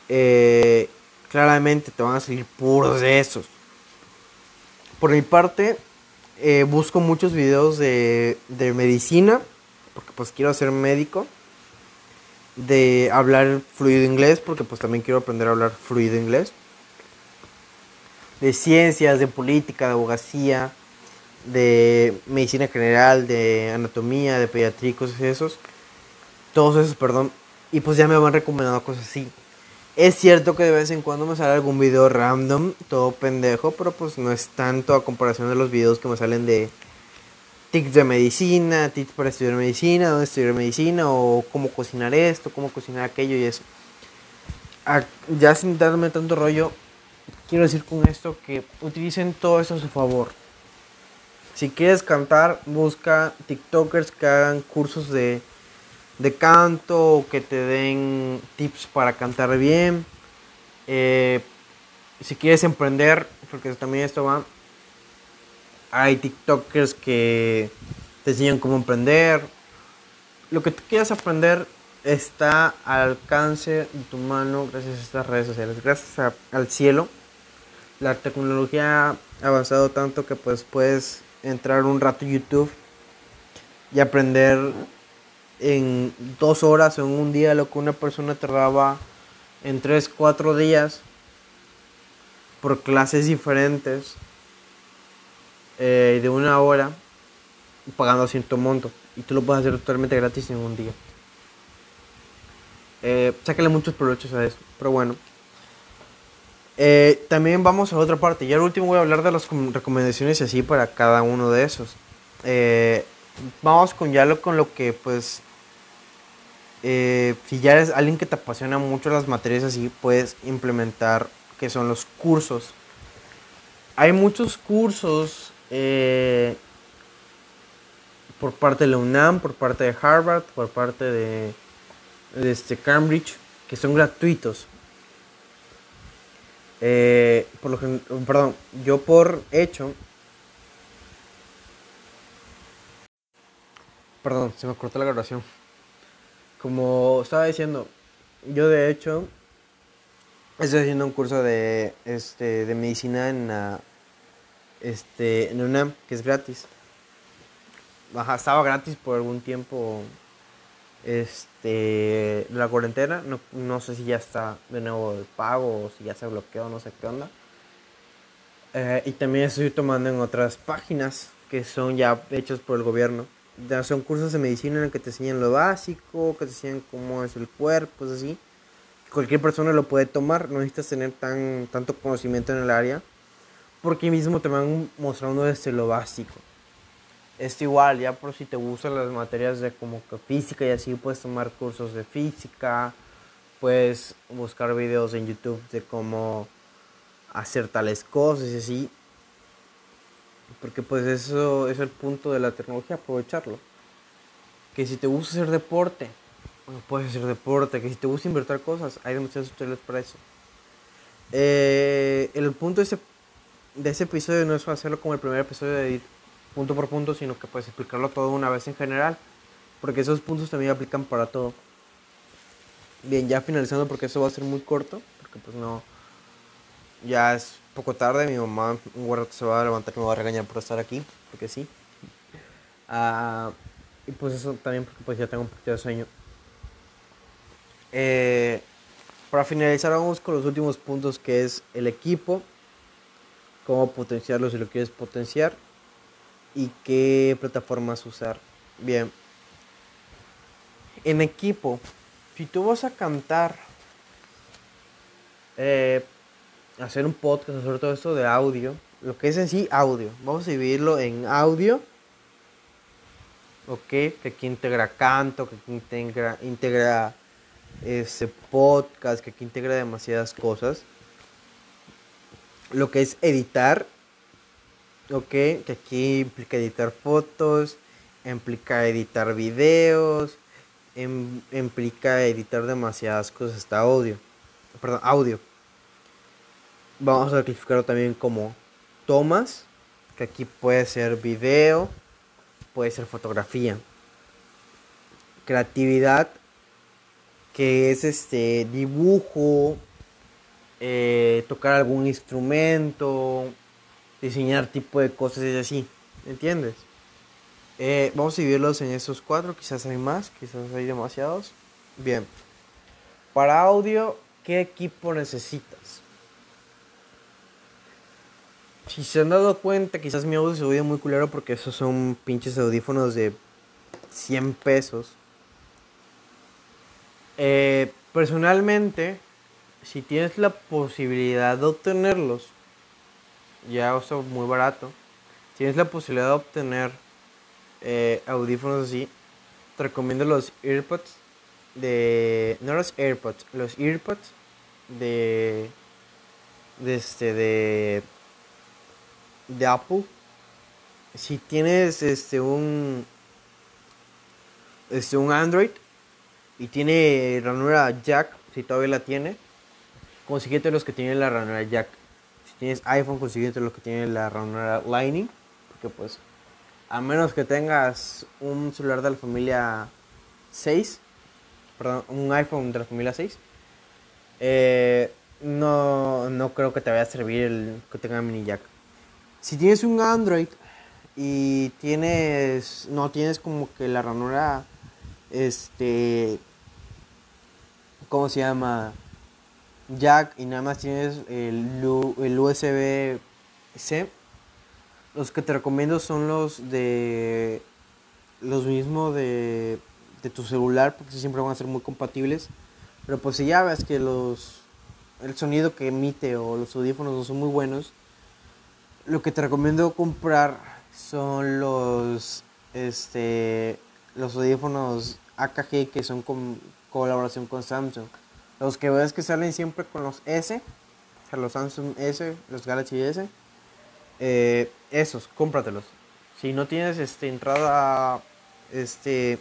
eh, claramente te van a salir puros de esos. Por mi parte, eh, busco muchos videos de, de medicina, porque pues quiero ser médico, de hablar fluido inglés, porque pues también quiero aprender a hablar fluido inglés, de ciencias, de política, de abogacía, de medicina general, de anatomía, de pediatricos, esos todos esos, perdón. Y pues ya me van recomendando cosas así. Es cierto que de vez en cuando me sale algún video random, todo pendejo, pero pues no es tanto a comparación de los videos que me salen de tips de medicina, tips para estudiar medicina, dónde estudiar medicina, o cómo cocinar esto, cómo cocinar aquello y eso. ya sin darme tanto rollo, quiero decir con esto que utilicen todo esto a su favor. Si quieres cantar, busca TikTokers que hagan cursos de de canto que te den tips para cantar bien. Eh, si quieres emprender, porque también esto va, hay TikTokers que te enseñan cómo emprender. Lo que tú quieras aprender está al alcance de tu mano gracias a estas redes sociales, gracias al cielo. La tecnología ha avanzado tanto que pues puedes entrar un rato a YouTube y aprender en dos horas en un día lo que una persona tardaba en tres, cuatro días por clases diferentes eh, de una hora pagando cierto monto. Y tú lo puedes hacer totalmente gratis en un día. Eh, sácale muchos provechos a eso. Pero bueno. Eh, también vamos a otra parte. Y al último voy a hablar de las recomendaciones así para cada uno de esos. Eh, vamos con ya lo, con lo que pues... si ya eres alguien que te apasiona mucho las materias así, puedes implementar que son los cursos. Hay muchos cursos por parte de la UNAM, por parte de Harvard, por parte de, este Cambridge, que son gratuitos. Eh, por lo perdón, yo por hecho, perdón, se me cortó la grabación. Como estaba diciendo, yo de hecho estoy haciendo un curso de, este, de medicina en, este, en UNAM, que es gratis estaba gratis por algún tiempo este la cuarentena. No, no, sé si ya está de nuevo el pago o si ya se bloqueó, no sé qué onda. Eh, y también estoy tomando en otras páginas que son ya hechas por el gobierno. Son cursos de medicina en que te enseñan lo básico, que te enseñan cómo es el cuerpo, así. Cualquier persona lo puede tomar, no necesitas tener tan, tanto conocimiento en el área, porque mismo te van mostrando desde lo básico es igual, ya por si te gustan las materias de como que física y así, puedes tomar cursos de física, puedes buscar videos en YouTube de cómo hacer tales cosas y así. Porque pues eso es el punto de la tecnología, aprovecharlo. Que si te gusta hacer deporte, puedes hacer deporte. Que si te gusta invertir cosas, hay demasiados tutoriales para eso. Eh, el punto de ese, de ese episodio no es hacerlo como el primer episodio de punto por punto, sino que puedes explicarlo todo una vez en general, porque esos puntos también aplican para todo. Bien, ya finalizando porque eso va a ser muy corto, porque pues no, ya es poco tarde, mi mamá un rato se va a levantar y me va a regañar por estar aquí, porque sí. Ah, y pues eso también porque pues ya tengo un poquito de sueño. Eh, para finalizar vamos con los últimos puntos que es el equipo, cómo potenciarlo si lo quieres potenciar y qué plataformas usar. Bien. En equipo, si tú vas a cantar, eh, hacer un podcast, hacer todo esto de audio, lo que es en sí audio, vamos a dividirlo en audio, ok, que aquí integra canto, que aquí integra, integra ese podcast, que aquí integra demasiadas cosas. Lo que es editar Ok, que aquí implica editar fotos, implica editar videos, em, implica editar demasiadas cosas, hasta audio. Perdón, audio. Vamos a clasificarlo también como tomas, que aquí puede ser video, puede ser fotografía. Creatividad, que es este dibujo, eh, tocar algún instrumento, diseñar tipo de cosas y así, ¿entiendes? Eh, vamos a dividirlos en esos cuatro, quizás hay más, quizás hay demasiados. Bien, para audio, ¿qué equipo necesitas? Si se han dado cuenta, quizás mi audio se oye muy culero porque esos son pinches audífonos de 100 pesos. Eh, personalmente, si tienes la posibilidad de obtenerlos, ya uso muy barato. Tienes la posibilidad de obtener eh, audífonos así. Te recomiendo los AirPods de. No los AirPods, los AirPods de. De este. de. De Apple. Si tienes este un. Este un Android y tiene ranura jack, si todavía la tiene, consíguete los que tienen la ranura jack tienes iPhone, consiguiente lo que tiene la ranura Lightning, porque pues a menos que tengas un celular de la familia 6, perdón, un iPhone de la familia 6, eh, no, no creo que te vaya a servir el que tenga mini jack. Si tienes un Android y tienes, no tienes como que la ranura, este, ¿cómo se llama? jack y nada más tienes el, el USB-C, los que te recomiendo son los de los mismos de, de tu celular porque siempre van a ser muy compatibles. Pero pues si ya ves que los el sonido que emite o los audífonos no son muy buenos, lo que te recomiendo comprar son los este los audífonos AKG que son con colaboración con Samsung. Los que ves que salen siempre con los S, o sea, los Samsung S, los Galaxy S, eh, esos, cómpratelos. Si no tienes este, entrada este,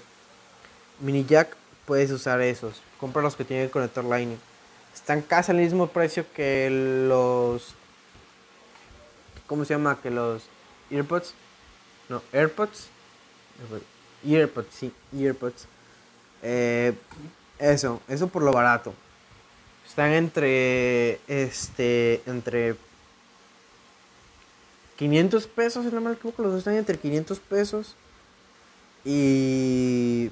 mini jack, puedes usar esos. Compra los que tienen conector Lightning. Están casi al mismo precio que los. ¿Cómo se llama? Que los AirPods. No, AirPods. AirPods, sí, AirPods. Eh, eso, eso por lo barato. Están entre. Este. Entre 500 pesos, si no me equivoco, los dos están entre 500 pesos y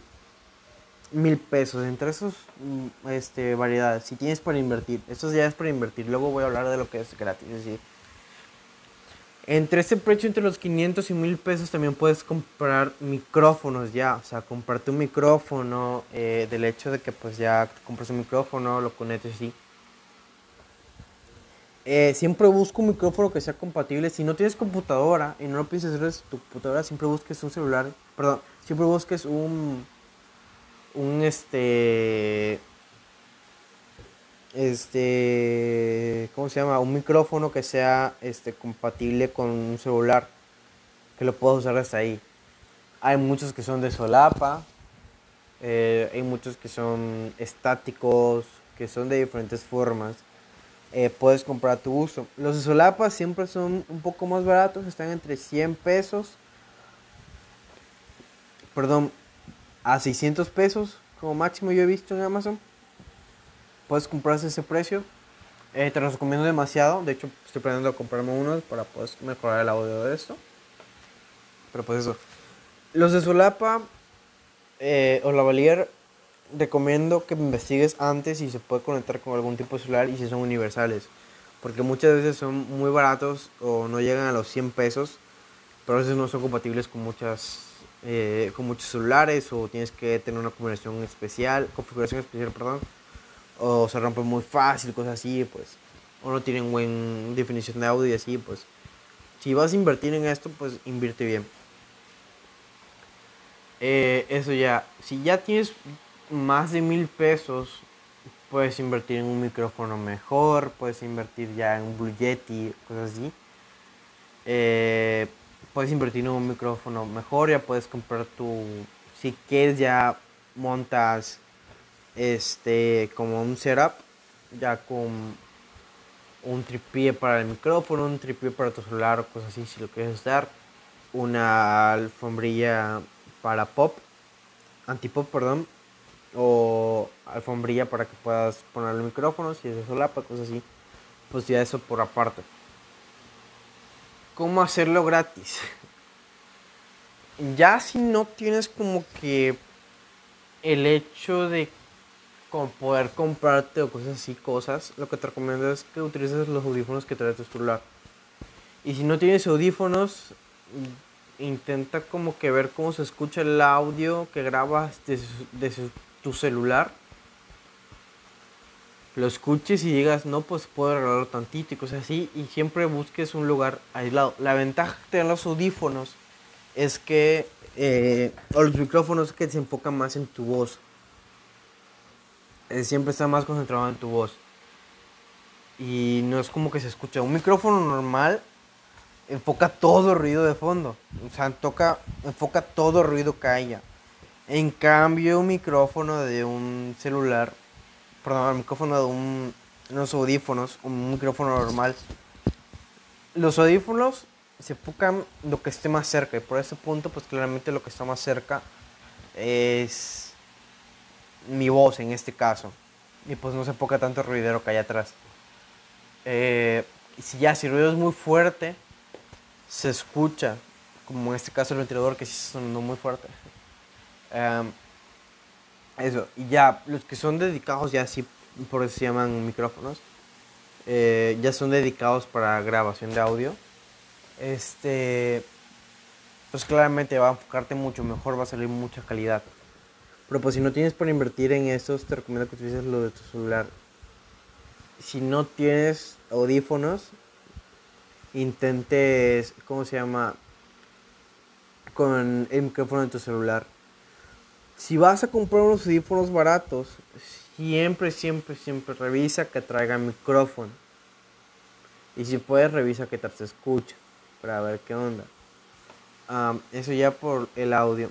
mil pesos. Entre esos mm, este, variedades, si tienes para invertir, esto ya es para invertir. Luego voy a hablar de lo que es gratis. Es decir, entre ese precio, entre los 500 y mil pesos, también puedes comprar micrófonos ya. O sea, comprarte un micrófono eh, del hecho de que pues ya compras un micrófono, lo conectes así eh, siempre busco un micrófono que sea compatible. Si no tienes computadora y no lo piensas hacer desde tu computadora, siempre busques un celular. Perdón, siempre busques un. Un este. Este. ¿Cómo se llama? Un micrófono que sea este, compatible con un celular. Que lo puedas usar hasta ahí. Hay muchos que son de solapa. Eh, hay muchos que son estáticos. Que son de diferentes formas eh, puedes comprar tu uso. Los de solapa siempre son un poco más baratos, están entre 100 pesos, perdón, a 600 pesos como máximo yo he visto en Amazon. Puedes comprarse ese precio. Eh, te los recomiendo demasiado. De hecho, estoy planeando comprarme uno para poder mejorar el audio de esto. Pero pues eso. Los de solapa eh, o lavalier recomiendo que investigues antes si se puede conectar con algún tipo de celular y si son universales. Porque muchas veces son muy baratos o no llegan a los 100 pesos, pero a veces no son compatibles con muchas eh, con muchos celulares o tienes que tener una configuración especial, configuración especial, perdón, o se rompe muy fácil, cosas así, pues, o no tienen buena definición de audio y así, pues, si vas a invertir en esto, pues invierte bien. Eh, eso ya, si ya tienes más de mil pesos puedes invertir en un micrófono mejor, puedes invertir ya en un Blue Yeti, cosas así. Eh, puedes invertir en un micrófono mejor, ya puedes comprar tu, si quieres ya montas este como un setup, ya con un tripié para el micrófono, un tripié para tu celular o cosas así, si lo quieres usar, una alfombrilla para pop, antipop, perdón, o alfombrilla para que puedas poner el micrófono, si es de solapa, cosas así, pues ya eso por aparte. ¿Cómo hacerlo gratis? *laughs* Ya si no tienes como que el hecho de poder comprarte o cosas así, cosas, lo que te recomiendo es que utilices los audífonos que trae tu celular. Y si no tienes audífonos, intenta como que ver cómo se escucha el audio que grabas desde, tu celular, lo escuches y digas, no, pues puedo arreglarlo tantito y cosas así, y siempre busques un lugar aislado. La ventaja que tienen los audífonos es que, eh, o los micrófonos, que se enfocan más en tu voz. Eh, siempre está más concentrado en tu voz. Y no es como que se escucha. Un micrófono normal enfoca todo ruido de fondo. O sea, toca, enfoca todo ruido que haya. En cambio, un micrófono de un celular, perdón, el micrófono de un, unos audífonos, un micrófono normal, los audífonos se enfocan lo que esté más cerca y por ese punto, pues claramente lo que está más cerca es mi voz en este caso. Y pues no se enfoca tanto ruidero que hay atrás. Eh, si ya, si el ruido es muy fuerte, se escucha, como en este caso el ventilador que sí sonando muy fuerte. Em, eso, y ya, los que son dedicados ya sí, por eso se llaman micrófonos, eh, ya son dedicados para grabación de audio. este, pues claramente va a enfocarte mucho mejor, va a salir mucha calidad. Pero pues si no tienes para invertir en estos, te recomiendo que utilices lo de tu celular. Si no tienes audífonos, intentes, ¿cómo se llama? Con el micrófono de tu celular. Si vas a comprar unos audífonos baratos, siempre, siempre, siempre revisa que traiga micrófono. Y si puedes, revisa que te escucha para ver qué onda. eso ya por el audio.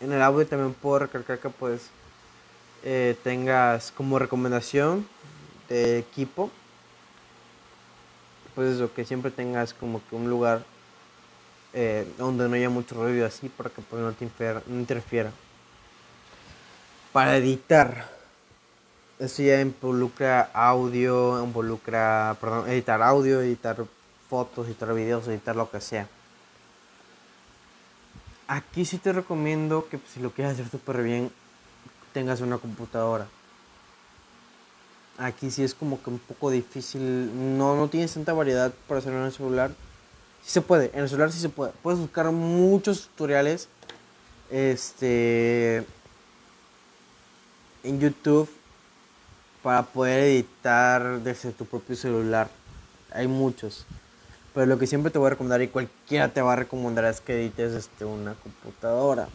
En el audio también puedo recalcar que pues eh, tengas como recomendación de equipo. Pues eso, que siempre tengas como que un lugar eh, donde no haya mucho ruido así para que pues no te no interfiera. Para editar. Eso ya involucra audio, involucra, perdón, editar audio, editar fotos, editar videos, editar lo que sea. Aquí sí te recomiendo que si lo quieres hacer súper bien, tengas una computadora. Aquí sí es como que un poco difícil, no, no tienes tanta variedad para hacerlo en el celular. Sí se puede, en el celular sí se puede. Puedes buscar muchos tutoriales este, en YouTube para poder editar desde tu propio celular. Hay muchos. Pero lo que siempre te voy a recomendar y cualquiera te va a recomendar es que edites este, una computadora.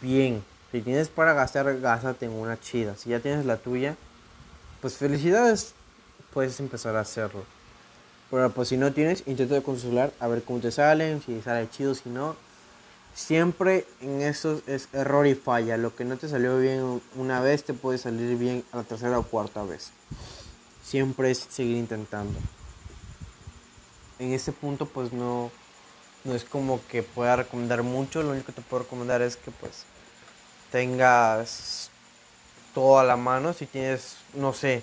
Bien, si tienes para gastar, gástate en una chida. Si ya tienes la tuya, pues felicidades, puedes empezar a hacerlo. Pero pues si no tienes, intenta con celular a ver cómo te salen, si sale chido, si no. Siempre en eso es error y falla. Lo que no te salió bien una vez te puede salir bien a la tercera o cuarta vez. Siempre es seguir intentando. En ese punto pues no, no es como que pueda recomendar mucho. Lo único que te puedo recomendar es que pues tengas todo a la mano. Si tienes, no sé,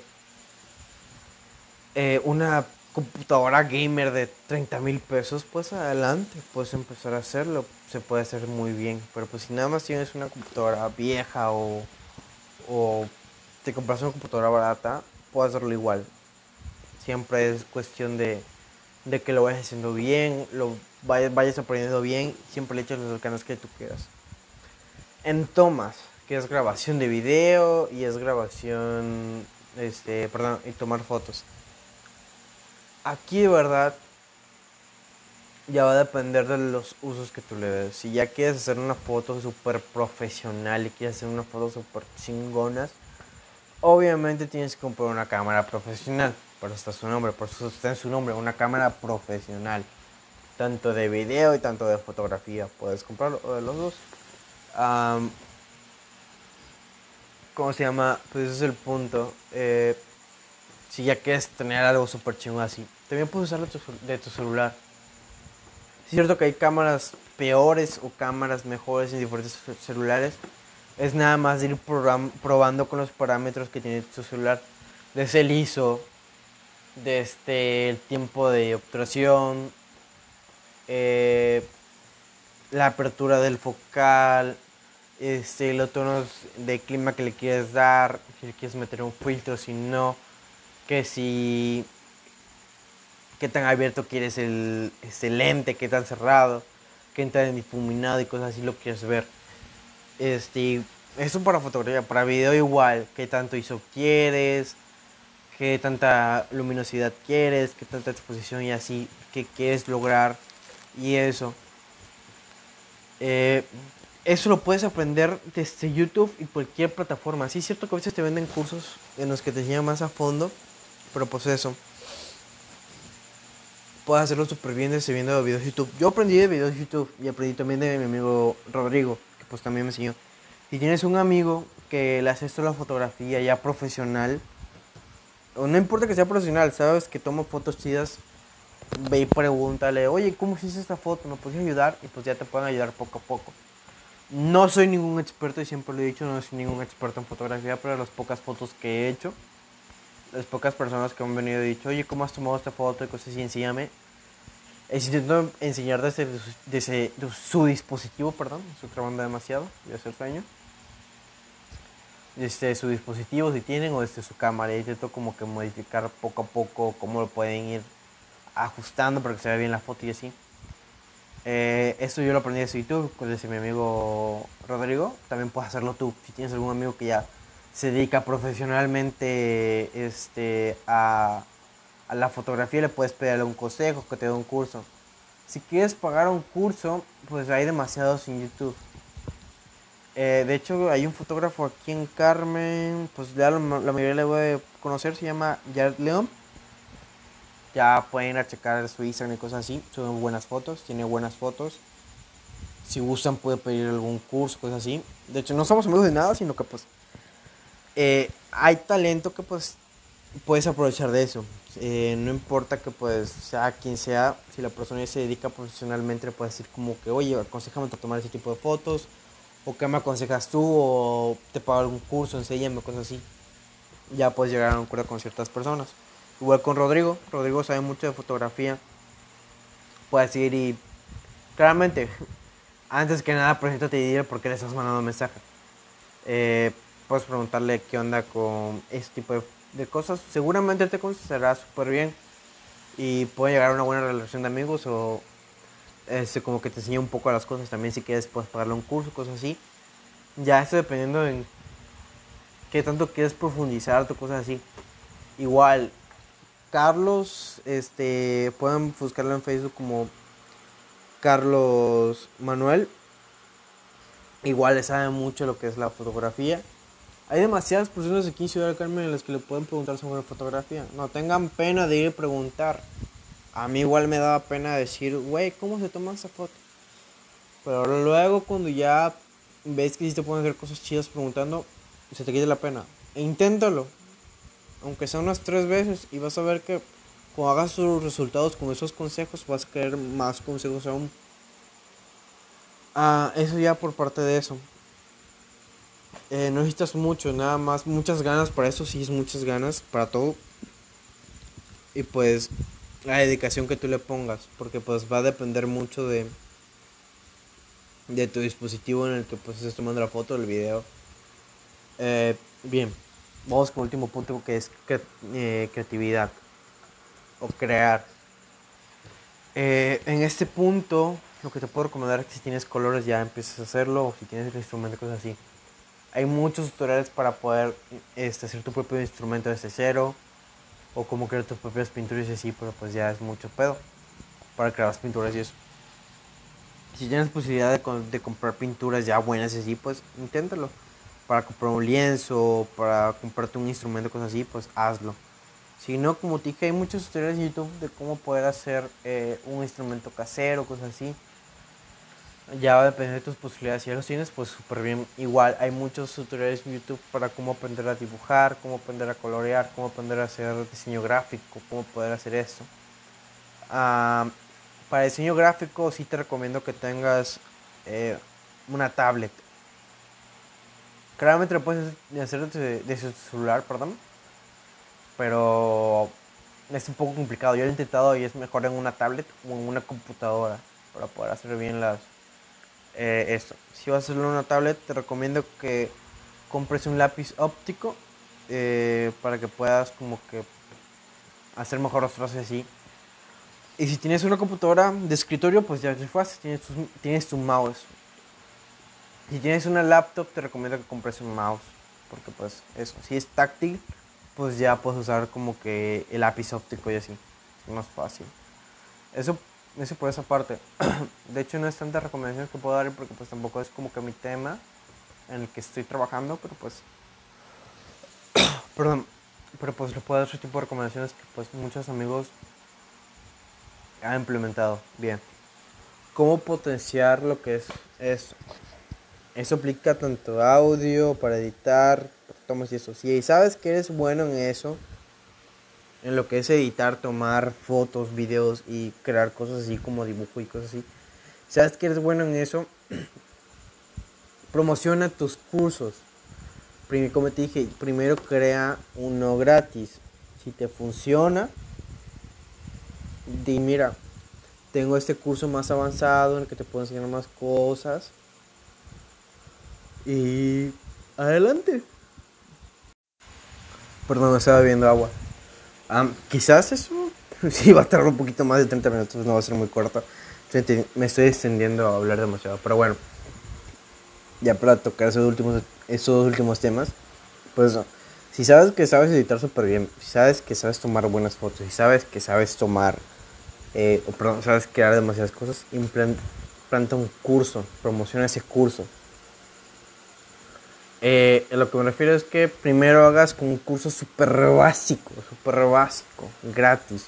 eh, una computadora gamer de 30 mil pesos, pues adelante, puedes empezar a hacerlo, se puede hacer muy bien. Pero pues si nada más tienes una computadora vieja o, o te compras una computadora barata, puedes hacerlo igual. Siempre es cuestión de, de que lo vayas haciendo bien, lo vayas, vayas aprendiendo bien, siempre le echas los alcances que tú quieras. En tomas, que es grabación de video y es grabación, este, perdón, y tomar fotos aquí de verdad ya va a depender de los usos que tú le des. Si ya quieres hacer una foto súper profesional y quieres hacer una foto súper chingonas, obviamente tienes que comprar una cámara profesional. Por eso está su nombre, por eso está en su nombre, una cámara profesional. Tanto de video y tanto de fotografía. Puedes comprarlo de los dos. ¿Cómo se llama? Pues ese es el punto. Eh, si ya quieres tener algo súper chingón así, también puedes usarlo de tu celular. Es cierto que hay cámaras peores o cámaras mejores en diferentes celulares. Es nada más ir probando con los parámetros que tiene tu celular. Desde el ISO, desde el tiempo de obturación, eh, la apertura del focal, este, los tonos de clima que le quieres dar, si le quieres meter un filtro, si no, que si qué tan abierto quieres el, ese lente, qué tan cerrado, qué tan difuminado y cosas así lo quieres ver. Este, eso para fotografía, para video igual, qué tanto ISO quieres, qué tanta luminosidad quieres, qué tanta exposición y así, qué quieres lograr y eso. Eh, eso lo puedes aprender desde YouTube y cualquier plataforma. Sí es cierto que a veces te venden cursos en los que te enseñan más a fondo, pero pues eso puedes hacerlo súper bien desde viendo videos de YouTube. Yo aprendí de videos de YouTube y aprendí también de mi amigo Rodrigo, que pues también me enseñó. Si tienes un amigo que le hace esto la fotografía ya profesional, no importa que sea profesional, sabes que toma fotos chidas, ve y pregúntale, oye, ¿cómo hiciste esta foto? ¿Me puedes ayudar? Y pues ya te pueden ayudar poco a poco. No soy ningún experto y siempre lo he dicho, no soy ningún experto en fotografía, pero las pocas fotos que he hecho, las pocas personas que han venido y dicho, oye, ¿cómo has tomado esta foto? Y cosas así, enséñame. Es intento enseñar desde, desde, su dispositivo, perdón, estoy trabajando demasiado, voy a hacer sueño. Desde su dispositivo, si tienen, o desde su cámara. Y intento como que modificar poco a poco cómo lo pueden ir ajustando para que se vea bien la foto y así. Eh, esto yo lo aprendí de YouTube, desde mi amigo Rodrigo. También puedes hacerlo tú, si tienes algún amigo que ya se dedica profesionalmente este, a, a la fotografía, le puedes pedirle un consejo, que te dé un curso. Si quieres pagar un curso, pues hay demasiados en YouTube. Eh, de hecho, hay un fotógrafo aquí en Carmen, pues ya la, mayoría le voy a conocer, se llama Jared León. Ya pueden ir a checar su Instagram y cosas así, son buenas fotos, tiene buenas fotos. Si gustan puede pedir algún curso, cosas así. De hecho, no somos amigos de nada, sino que pues eh, hay talento que pues puedes aprovechar de eso. Eh, no importa que pues sea quien sea, si la persona se dedica profesionalmente, puedes decir como que, oye, aconsejame tomar ese tipo de fotos, o qué me aconsejas tú, o te pago algún curso, enséñame, cosas así. Ya puedes llegar a un acuerdo con ciertas personas. Igual con Rodrigo, Rodrigo sabe mucho de fotografía. Puedes ir y, claramente, *laughs* antes que nada, preséntate y dile por qué le estás mandando un mensaje. Eh, puedes preguntarle qué onda con este tipo de de cosas, seguramente te conocerá súper bien y puede llegar a una buena relación de amigos o este, como que te enseñe un poco las cosas también si quieres puedes pagarle un curso, cosas así. Ya esto dependiendo en qué tanto quieres profundizar o cosas así. Igual, Carlos, este, pueden buscarlo en Facebook como Carlos Manuel. Igual le sabe mucho lo que es la fotografía. Hay demasiadas personas aquí en Ciudad del Carmen en las que le pueden preguntar sobre fotografía. No tengan pena de ir a preguntar. A mí igual me daba pena decir, güey, ¿cómo se toma esa foto? Pero luego cuando ya ves que sí te pueden hacer cosas chidas preguntando, se te quita la pena. E inténtalo. Aunque sea unas tres veces y vas a ver que cuando hagas tus resultados con esos consejos vas a querer más consejos aún. Ah, eso ya por parte de eso. Eh, no necesitas mucho, nada más, muchas ganas para eso, sí es muchas ganas para todo. Y pues la dedicación que tú le pongas, porque pues va a depender mucho de de tu dispositivo en el que pues estés tomando la foto el video. Eh, bien, vamos con el último punto que es eh, creatividad o crear. en este punto, lo que te puedo recomendar es que si tienes colores ya empieces a hacerlo, o si tienes el instrumento, cosas así hay muchos tutoriales para poder este, hacer tu propio instrumento desde cero o cómo crear tus propias pinturas y así, pero pues ya es mucho pedo para crear las pinturas y eso. Si tienes posibilidad de, comprar pinturas ya buenas y así, pues inténtalo. Para comprar un lienzo, para comprarte un instrumento, cosas así, pues hazlo. Si no, como te dije, hay muchos tutoriales en YouTube de cómo poder hacer eh, un instrumento casero, cosas así ya va a depender de tus posibilidades. Si ya los tienes, pues súper bien. Igual hay muchos tutoriales en YouTube para cómo aprender a dibujar, cómo aprender a colorear, cómo aprender a hacer diseño gráfico, cómo poder hacer eso. para diseño gráfico sí te recomiendo que tengas eh, una tablet. Claramente lo puedes hacer desde, su celular, perdón. Pero es un poco complicado. Yo lo he intentado y es mejor en una tablet o en una computadora para poder hacer bien las, eh, esto. Si vas a en una tablet, te recomiendo que compres un lápiz óptico eh, para que puedas como que hacer mejor los trazos así. Y si tienes una computadora de escritorio, pues ya es fácil, tienes tu, tienes tu mouse. Si tienes una laptop, te recomiendo que compres un mouse, porque pues eso, si es táctil, pues ya puedes usar como que el lápiz óptico y así, más fácil. Eso eso por esa parte. *clears throat* De hecho, no es tanta recomendaciones que puedo dar porque pues tampoco es como que mi tema en el que estoy trabajando, pero pues... *clears throat* Perdón, pero pues le puedo dar otro tipo de recomendaciones que pues muchos amigos han implementado. Bien. ¿Cómo potenciar lo que es eso? Eso aplica tanto audio, para editar, tomas y eso. Si sabes que eres bueno en eso, en lo que es editar, tomar fotos, videos y crear cosas así como dibujo y cosas así. ¿Sabes que eres bueno en eso? *clears throat* Promociona tus cursos. Como te dije, primero crea uno gratis. Si te funciona, di mira, tengo este curso más avanzado en el que te puedo enseñar más cosas. Y adelante. Perdón, estaba bebiendo agua quizás eso *laughs* sí, va a tardar un poquito más de 30 minutos, no va a ser muy corto. Me estoy extendiendo a hablar demasiado, pero bueno. Ya para tocar esos últimos, esos últimos temas, pues si sabes que sabes editar súper bien, si sabes que sabes tomar buenas fotos, si sabes que sabes tomar, eh, o perdón, sabes crear demasiadas cosas, implanta un curso, promociona ese curso. Eh, lo que me refiero es que primero hagas con un curso súper básico, súper básico, gratis.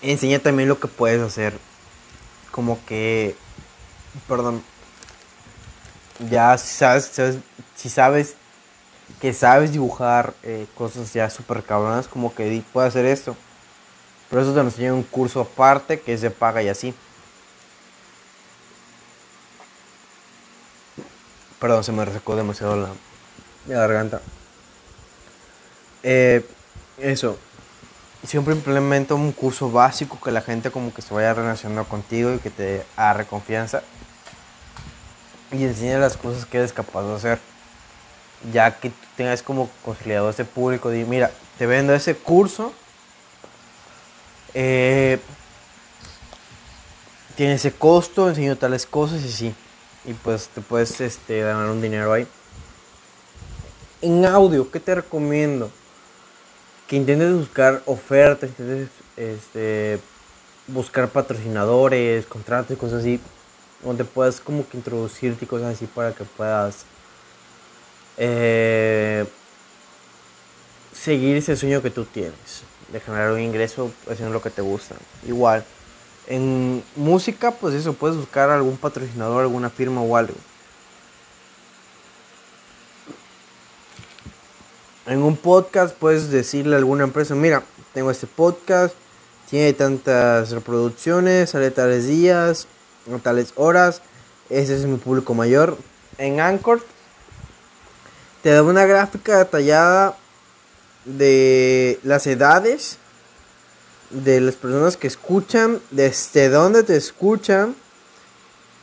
Enseña también lo que puedes hacer. Como que, perdón, ya sabes, si sabes que sabes dibujar eh, cosas ya súper cabronas, como que puede hacer esto. Pero eso te lo enseña un curso aparte que se paga y así. Perdón, se me resecó demasiado la, garganta. Eh, eso. Siempre implementa un curso básico que la gente como que se vaya relacionando contigo y que te agarre confianza. Y enseña las cosas que eres capaz de hacer ya que tengas como conciliado ese público, de mira, te vendo ese curso, eh, tiene ese costo, enseño tales cosas y sí, y pues te puedes este, ganar un dinero ahí. En audio, ¿qué te recomiendo? Que intentes buscar ofertas, intentes este, buscar patrocinadores, contratos y cosas así, donde puedas como que introducirte y cosas así para que puedas eh, seguir ese sueño que tú tienes, de generar un ingreso haciendo lo que te gusta. Igual, en música, pues eso, puedes buscar algún patrocinador, alguna firma o algo. En un podcast puedes decirle a alguna empresa, mira, tengo este podcast, tiene tantas reproducciones, sale tales días, tales horas, ese es mi público mayor. En Anchor te da una gráfica detallada de las edades de las personas que escuchan, desde dónde te escuchan,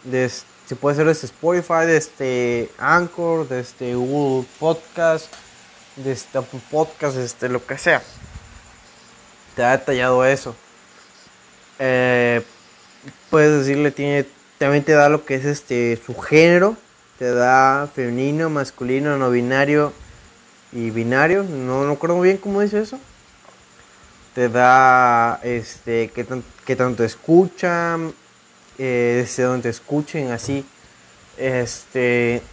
desde, se puede ser desde Spotify, desde Anchor, desde Google Podcast, desde Apple Podcast, desde lo que sea. Te ha detallado eso. Eh, puedes decirle, tiene, también te da lo que es este su género te da femenino, masculino, no binario y binario. No, no recuerdo bien cómo dice eso. Te da este qué, tan, tanto escuchan, eh, desde donde te escuchen, así. Este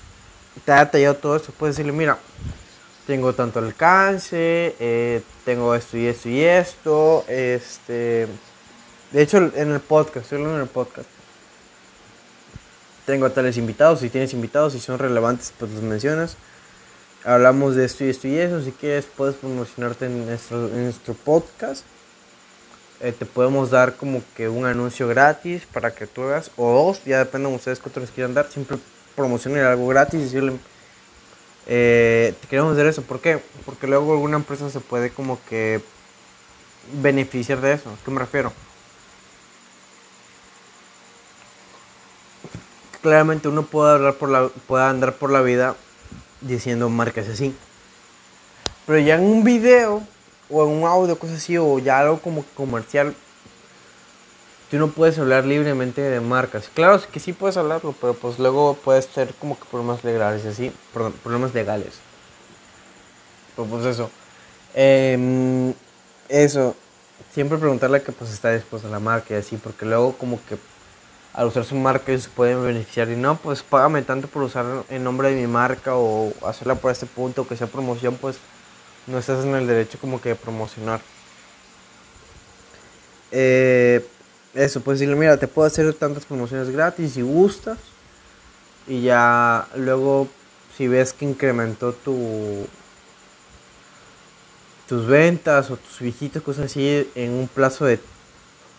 te ha detallado todo eso. Puedes decirle, mira, tengo tanto alcance, eh, tengo esto y esto y esto. Este, de hecho, en el podcast, estoy en el podcast tengo a tales invitados, si tienes invitados y son relevantes, pues los mencionas. Hablamos de esto y esto y eso, si quieres puedes promocionarte en nuestro, en nuestro podcast. Eh, te podemos dar como que un anuncio gratis para que tú hagas, o dos, ya depende de ustedes cuántos quieran dar, siempre promocionar algo gratis y decirle, eh, te queremos hacer eso, ¿por qué? Porque luego alguna empresa se puede como que beneficiar de eso, ¿a qué me refiero? claramente uno puede, hablar por la, puede andar por la vida diciendo marcas así. Pero ya en un video o en un audio, cosas así, o ya algo como comercial, tú no puedes hablar libremente de marcas. Claro que sí puedes hablarlo, pero pues luego puedes ser como que problemas legales, así, problemas legales. Pero pues eso. Em, eso, siempre preguntarle que pues está dispuesta la marca y así, porque luego como que al usar su marca se pueden beneficiar y no, pues págame tanto por usar el nombre de mi marca o hacerla por este punto, que sea promoción, pues no estás en el derecho como que de promocionar. Eh, eso, pues decirle, mira, te puedo hacer tantas promociones gratis si gustas. Y ya luego, si ves que incrementó tu tus ventas o tus visitas, cosas así, en un plazo de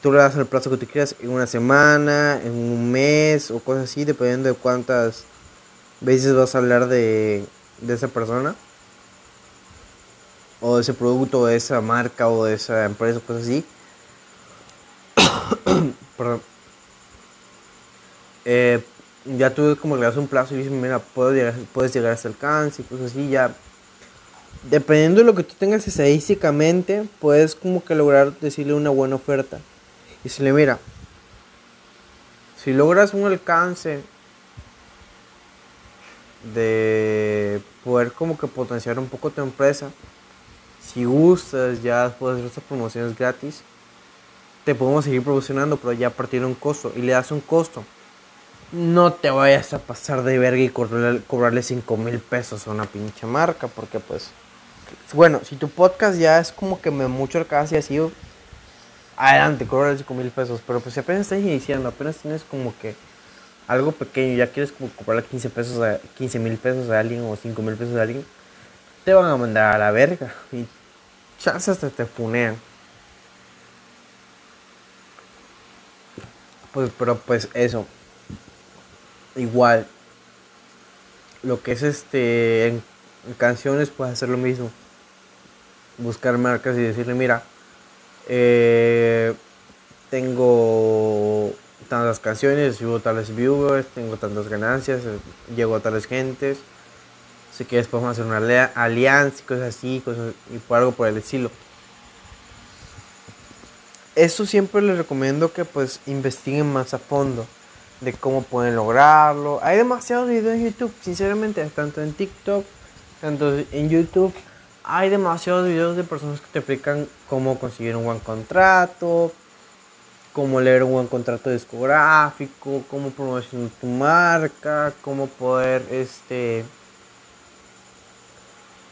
tú le das el plazo que tú quieras en una semana, en un mes o cosas así, dependiendo de cuántas veces vas a hablar de, esa persona o de ese producto, o de esa marca o de esa empresa, cosas así. *coughs* Perdón. Eh, ya tú como le das un plazo y dices, mira, puedo llegar, puedes llegar a ese alcance y cosas así, ya dependiendo de lo que tú tengas estadísticamente, puedes como que lograr decirle una buena oferta. Y si le mira, si logras un alcance de poder como que potenciar un poco tu empresa, si gustas ya puedes hacer estas promociones gratis, te podemos seguir promocionando, pero ya a partir de un costo y le das un costo. No te vayas a pasar de verga y cobrarle, cobrarle 5 mil pesos a una pinche marca, porque pues, bueno, si tu podcast ya es como que me mucho alcance y así, adelante, cobrarle 5 mil pesos, pero pues si apenas estás iniciando, apenas tienes como que algo pequeño, ya quieres como cobrarle 15 pesos a 15 mil pesos a alguien o 5 mil pesos a alguien, te van a mandar a la verga y chances te, te funean. Pues, pero pues eso. Igual. Lo que es este. En, canciones puedes hacer lo mismo. Buscar marcas y decirle, mira. Eh, tengo tantas canciones, subo tales viewers, tengo tantas ganancias, eh, llego a tales gentes. Si quieres podemos hacer una alianza y cosas así, cosas, y por algo por el estilo eso siempre les recomiendo que pues investiguen más a fondo de cómo pueden lograrlo. Hay demasiados videos en YouTube, sinceramente, tanto en TikTok, tanto en YouTube. Hay demasiados videos de personas que te explican cómo conseguir un buen contrato, cómo leer un buen contrato discográfico, cómo promocionar tu marca, cómo poder este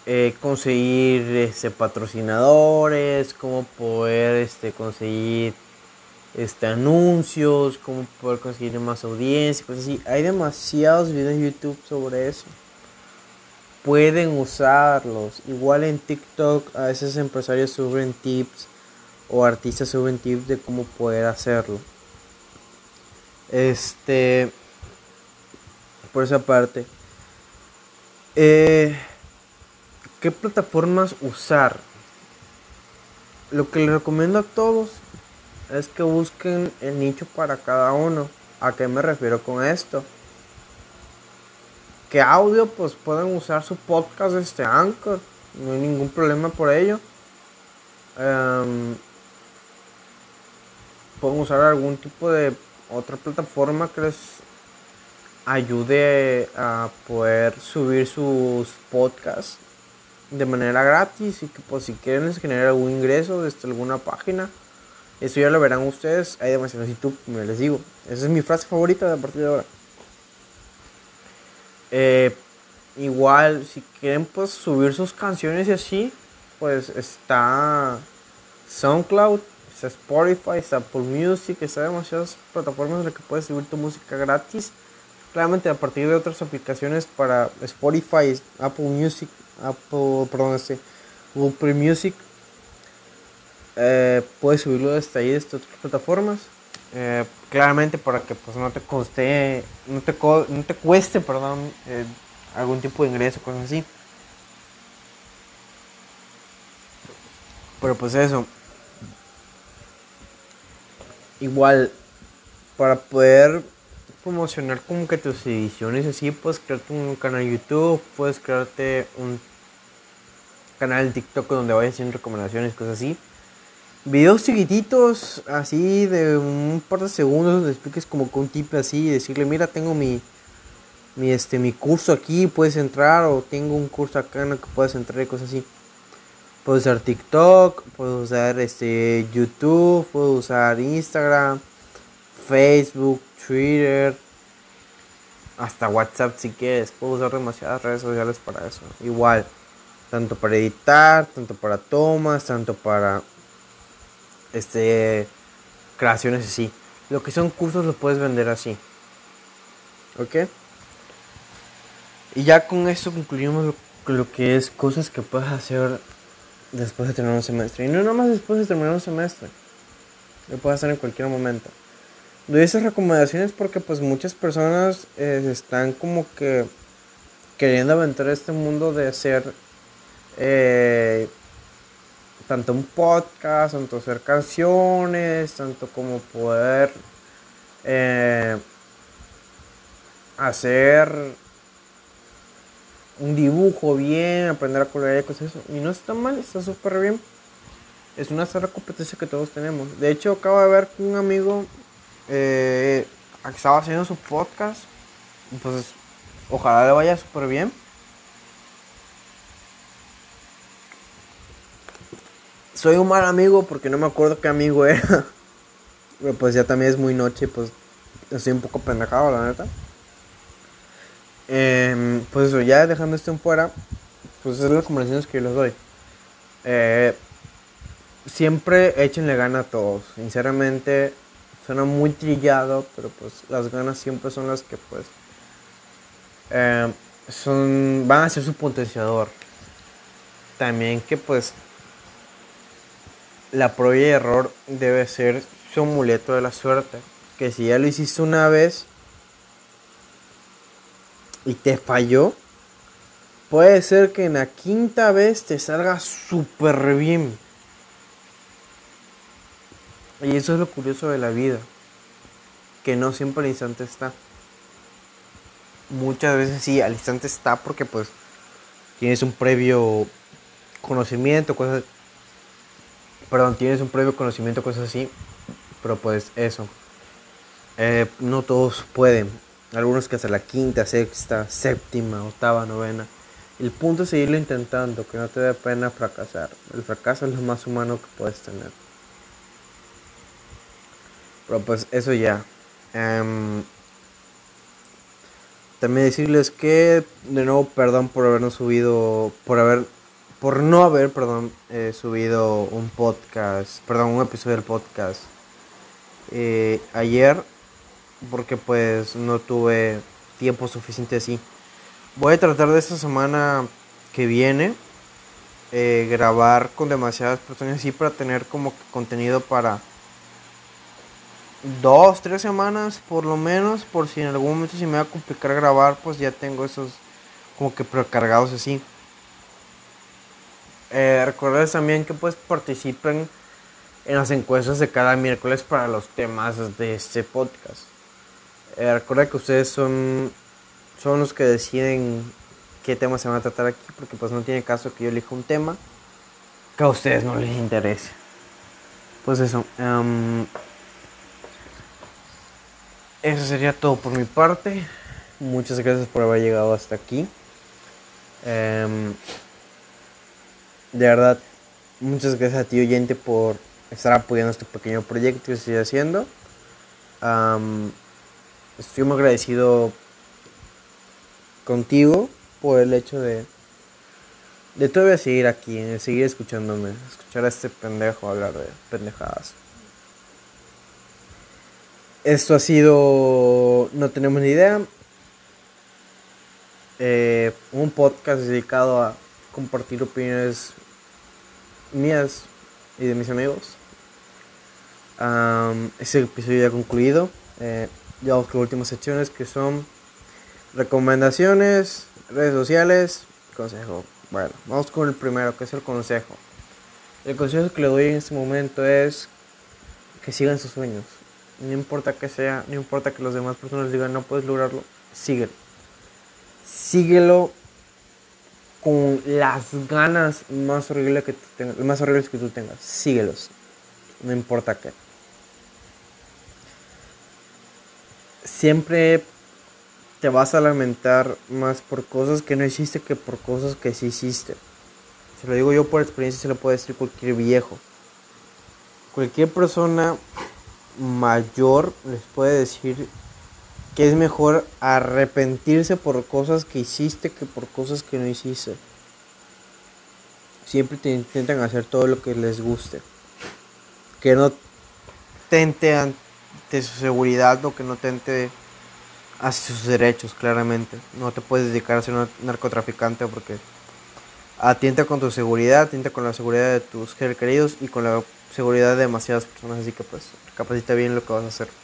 eh, conseguir este, patrocinadores, cómo poder este, conseguir este, anuncios, cómo poder conseguir más audiencia. Hay demasiados videos en YouTube sobre eso. Pueden usarlos. Igual en TikTok a veces empresarios suben tips o artistas suben tips de cómo poder hacerlo. Este, por esa parte. Eh, ¿Qué plataformas usar? Lo que les recomiendo a todos es que busquen el nicho para cada uno. ¿A qué me refiero con esto? Que audio pues pueden usar su podcast este Anchor. No hay ningún problema por ello. Em, pueden usar algún tipo de otra plataforma que les ayude a poder subir sus podcasts de manera gratis y que pues si quieren generar algún ingreso desde alguna página, eso ya lo verán ustedes. Hay demasiados YouTube, me les digo. Esa es mi frase favorita de a partir de ahora. Eh, igual, si quieren pues subir sus canciones y así, pues está SoundCloud, está Spotify, está Apple Music, está demasiadas plataformas en las que puedes subir tu música gratis. Claramente a partir de otras aplicaciones para Spotify, Apple Music, Apple, perdón, este, Google Music. Eh, puedes subirlo desde ahí, desde otras plataformas. Eh, claramente para que pues no te coste, no te, no te cueste, perdón, eh, algún tipo de ingreso, cosas así. Pero pues eso. Igual, para poder promocionar como que tus ediciones así, puedes crearte un canal YouTube, puedes crearte un canal TikTok donde vayas haciendo recomendaciones, cosas así. Videos chiquititos, así de un par de segundos, donde expliques como con un tip así y decirle, mira, tengo mi, mi, este, mi curso aquí, puedes entrar, o tengo un curso acá en el que puedes entrar y cosas así. Puedes usar TikTok, puedes usar este, YouTube, puedes usar Instagram, Facebook, Twitter, hasta WhatsApp si quieres. Puedo usar demasiadas redes sociales para eso. Igual, tanto para editar, tanto para tomas, tanto para este creaciones así. Lo que son cursos lo puedes vender así. ¿Ok? Y ya con esto concluimos lo, que es cosas que puedes hacer después de terminar un semestre. Y no nada más después de terminar un semestre. Lo puedes hacer en cualquier momento doy esas recomendaciones porque pues muchas personas eh, están como que queriendo aventar este mundo de hacer eh, tanto un podcast, tanto hacer canciones, tanto como poder eh, hacer un dibujo bien, aprender a colorear y cosas eso. Y no está mal, está súper bien. Es una sola competencia que todos tenemos. De hecho, acabo de ver que un amigo eh, estaba haciendo su podcast. Entonces, ojalá le vaya súper bien. Soy un mal amigo porque no me acuerdo qué amigo era. *laughs* Pero pues ya también es muy noche, pues estoy un poco pendejado, la neta. Em, pues eso, ya dejando esto en fuera, pues son las conversaciones que yo les doy. Eh, siempre échenle gana a todos. Sinceramente, suena muy trillado, pero pues las ganas siempre son las que pues em, son, van a ser su potenciador. También que pues la prueba y error debe ser su amuleto de la suerte. Que si ya lo hiciste una vez y te falló, puede ser que en la quinta vez te salga súper bien. Y eso es lo curioso de la vida, que no siempre al instante está. Muchas veces sí, al instante está porque pues tienes un previo conocimiento, cosas... Perdón, tienes un previo conocimiento, cosas así. Pero pues eso. Eh, no todos pueden. Algunos que hasta la quinta, sexta, séptima, octava, novena. El punto es seguirlo intentando, que no te dé pena fracasar. El fracaso es lo más humano que puedes tener. Pero pues eso ya. Em, también decirles que, de nuevo, perdón por habernos subido, por haber, por no haber, perdón, eh, subido un podcast, perdón, un episodio del podcast eh, ayer, porque pues no tuve tiempo suficiente así. Voy a tratar de esta semana que viene eh, grabar con demasiadas personas así para tener como contenido para dos, tres semanas por lo menos, por si en algún momento se me va a complicar grabar, pues ya tengo esos como que precargados así. Eh, recordarles también que pues participen en las encuestas de cada miércoles para los temas de este podcast. Eh, recuerda que ustedes son, son los que deciden qué temas se van a tratar aquí, porque pues no tiene caso que yo elija un tema que a ustedes no les interese. Pues eso. Em, eso sería todo por mi parte. Muchas gracias por haber llegado hasta aquí. Em, de verdad, muchas gracias a ti oyente por estar apoyando este pequeño proyecto que estoy haciendo. estoy muy agradecido contigo por el hecho de de todavía seguir aquí, de seguir escuchándome, escuchar a este pendejo hablar de pendejadas. Esto ha sido, no tenemos ni idea, eh, un podcast dedicado a compartir opiniones mías y de mis amigos. ese episodio ya concluido. Eh, ya las últimas secciones que son recomendaciones, redes sociales, consejo. Bueno, vamos con el primero, que es el consejo. El consejo que le doy en este momento es que sigan sus sueños. No importa que sea, no importa que los demás personas digan no puedes lograrlo, síguelo. Síguelo con las ganas más horribles que tú tengas, más horribles que tú tengas. Síguelos. No importa qué. Siempre te vas a lamentar más por cosas que no hiciste que por cosas que sí hiciste. Se lo digo yo por experiencia, se lo puede decir cualquier viejo. Cualquier persona mayor les puede decir que es mejor arrepentirse por cosas que hiciste que por cosas que no hiciste. Siempre te intentan hacer todo lo que les guste. Que no tente ante su seguridad o que no tente hacia sus derechos, claramente. No te puedes dedicar a ser un narcotraficante porque atienta con tu seguridad, atienta con la seguridad de tus queridos y con la seguridad de demasiadas personas, así que pues capacita bien lo que vas a hacer.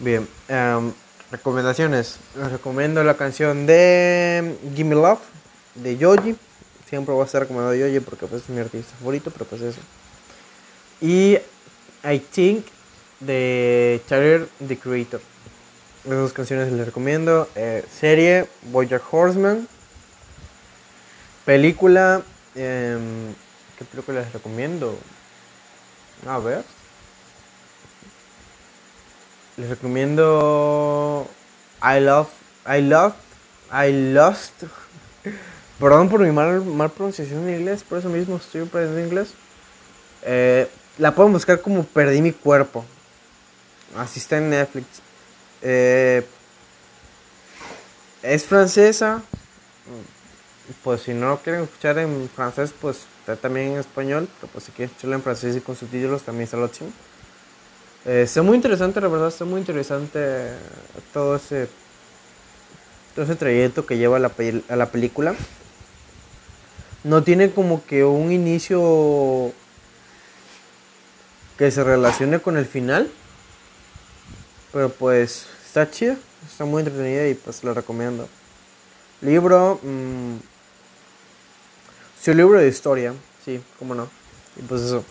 Bien, em, recomendaciones. Les recomiendo la canción de Gimme Love de Yoji. Siempre voy a estar recomendando Yoji porque pues, es mi artista favorito, pero pues eso. Y I Think de Tyler the Creator. Esas dos canciones les recomiendo. Eh, serie, Bojack Horseman. Película, em, ¿qué película les recomiendo? A ver. Les recomiendo I Love, I Love, I Lost. Perdón por mi mal, mal pronunciación en inglés, por eso mismo estoy aprendiendo inglés. Eh, la pueden buscar como Perdí mi cuerpo. Así está en Netflix. Eh, es francesa. Pues si no quieren escuchar en francés, pues está también en español. Pero pues si quieren escucharlo en francés y con subtítulos, también está lo ching. Eh, está muy interesante, la verdad, está muy interesante todo ese, todo ese trayecto que lleva a la, a la película. No tiene como que un inicio que se relacione con el final. Pero pues está chida, está muy entretenida y pues lo recomiendo. Libro, mmm, sí, libro de historia, sí, cómo no. Y pues eso.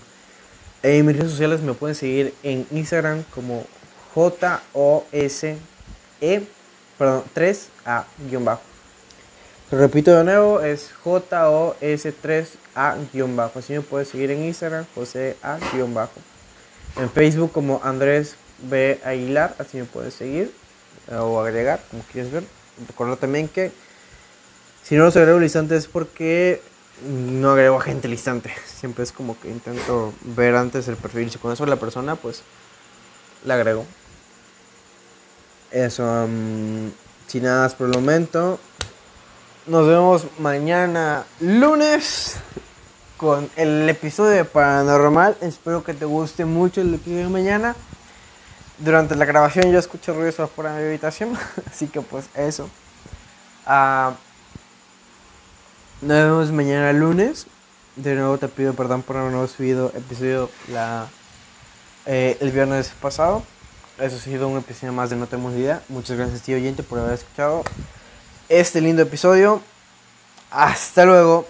En mis redes sociales me pueden seguir en Instagram como J-O-S-E, perdón, 3A bajo. Lo repito de nuevo, es J-O-S-3A bajo. Así me puedes seguir en Instagram, José A bajo. En Facebook como Andrés B. Aguilar, así me puedes seguir eh, o agregar, como quieres ver. Recuerda también que si no los agrego listantes es porque no agrego gente listante. Siempre es como que intento ver antes el perfil. Si conozco a la persona, pues la agrego. Eso, sin nada más por el momento. Nos vemos mañana lunes con el episodio de Paranormal. Espero que te guste mucho el episodio mañana. Durante la grabación yo escucho ruidos afuera de mi habitación, *laughs* así que pues eso. Uh, nos vemos mañana lunes. De nuevo te pido perdón por no haber subido episodio eh, el viernes pasado. Eso ha sido un episodio más de No Tenemos Idea. Muchas gracias, tío oyente, por haber escuchado este lindo episodio. Hasta luego.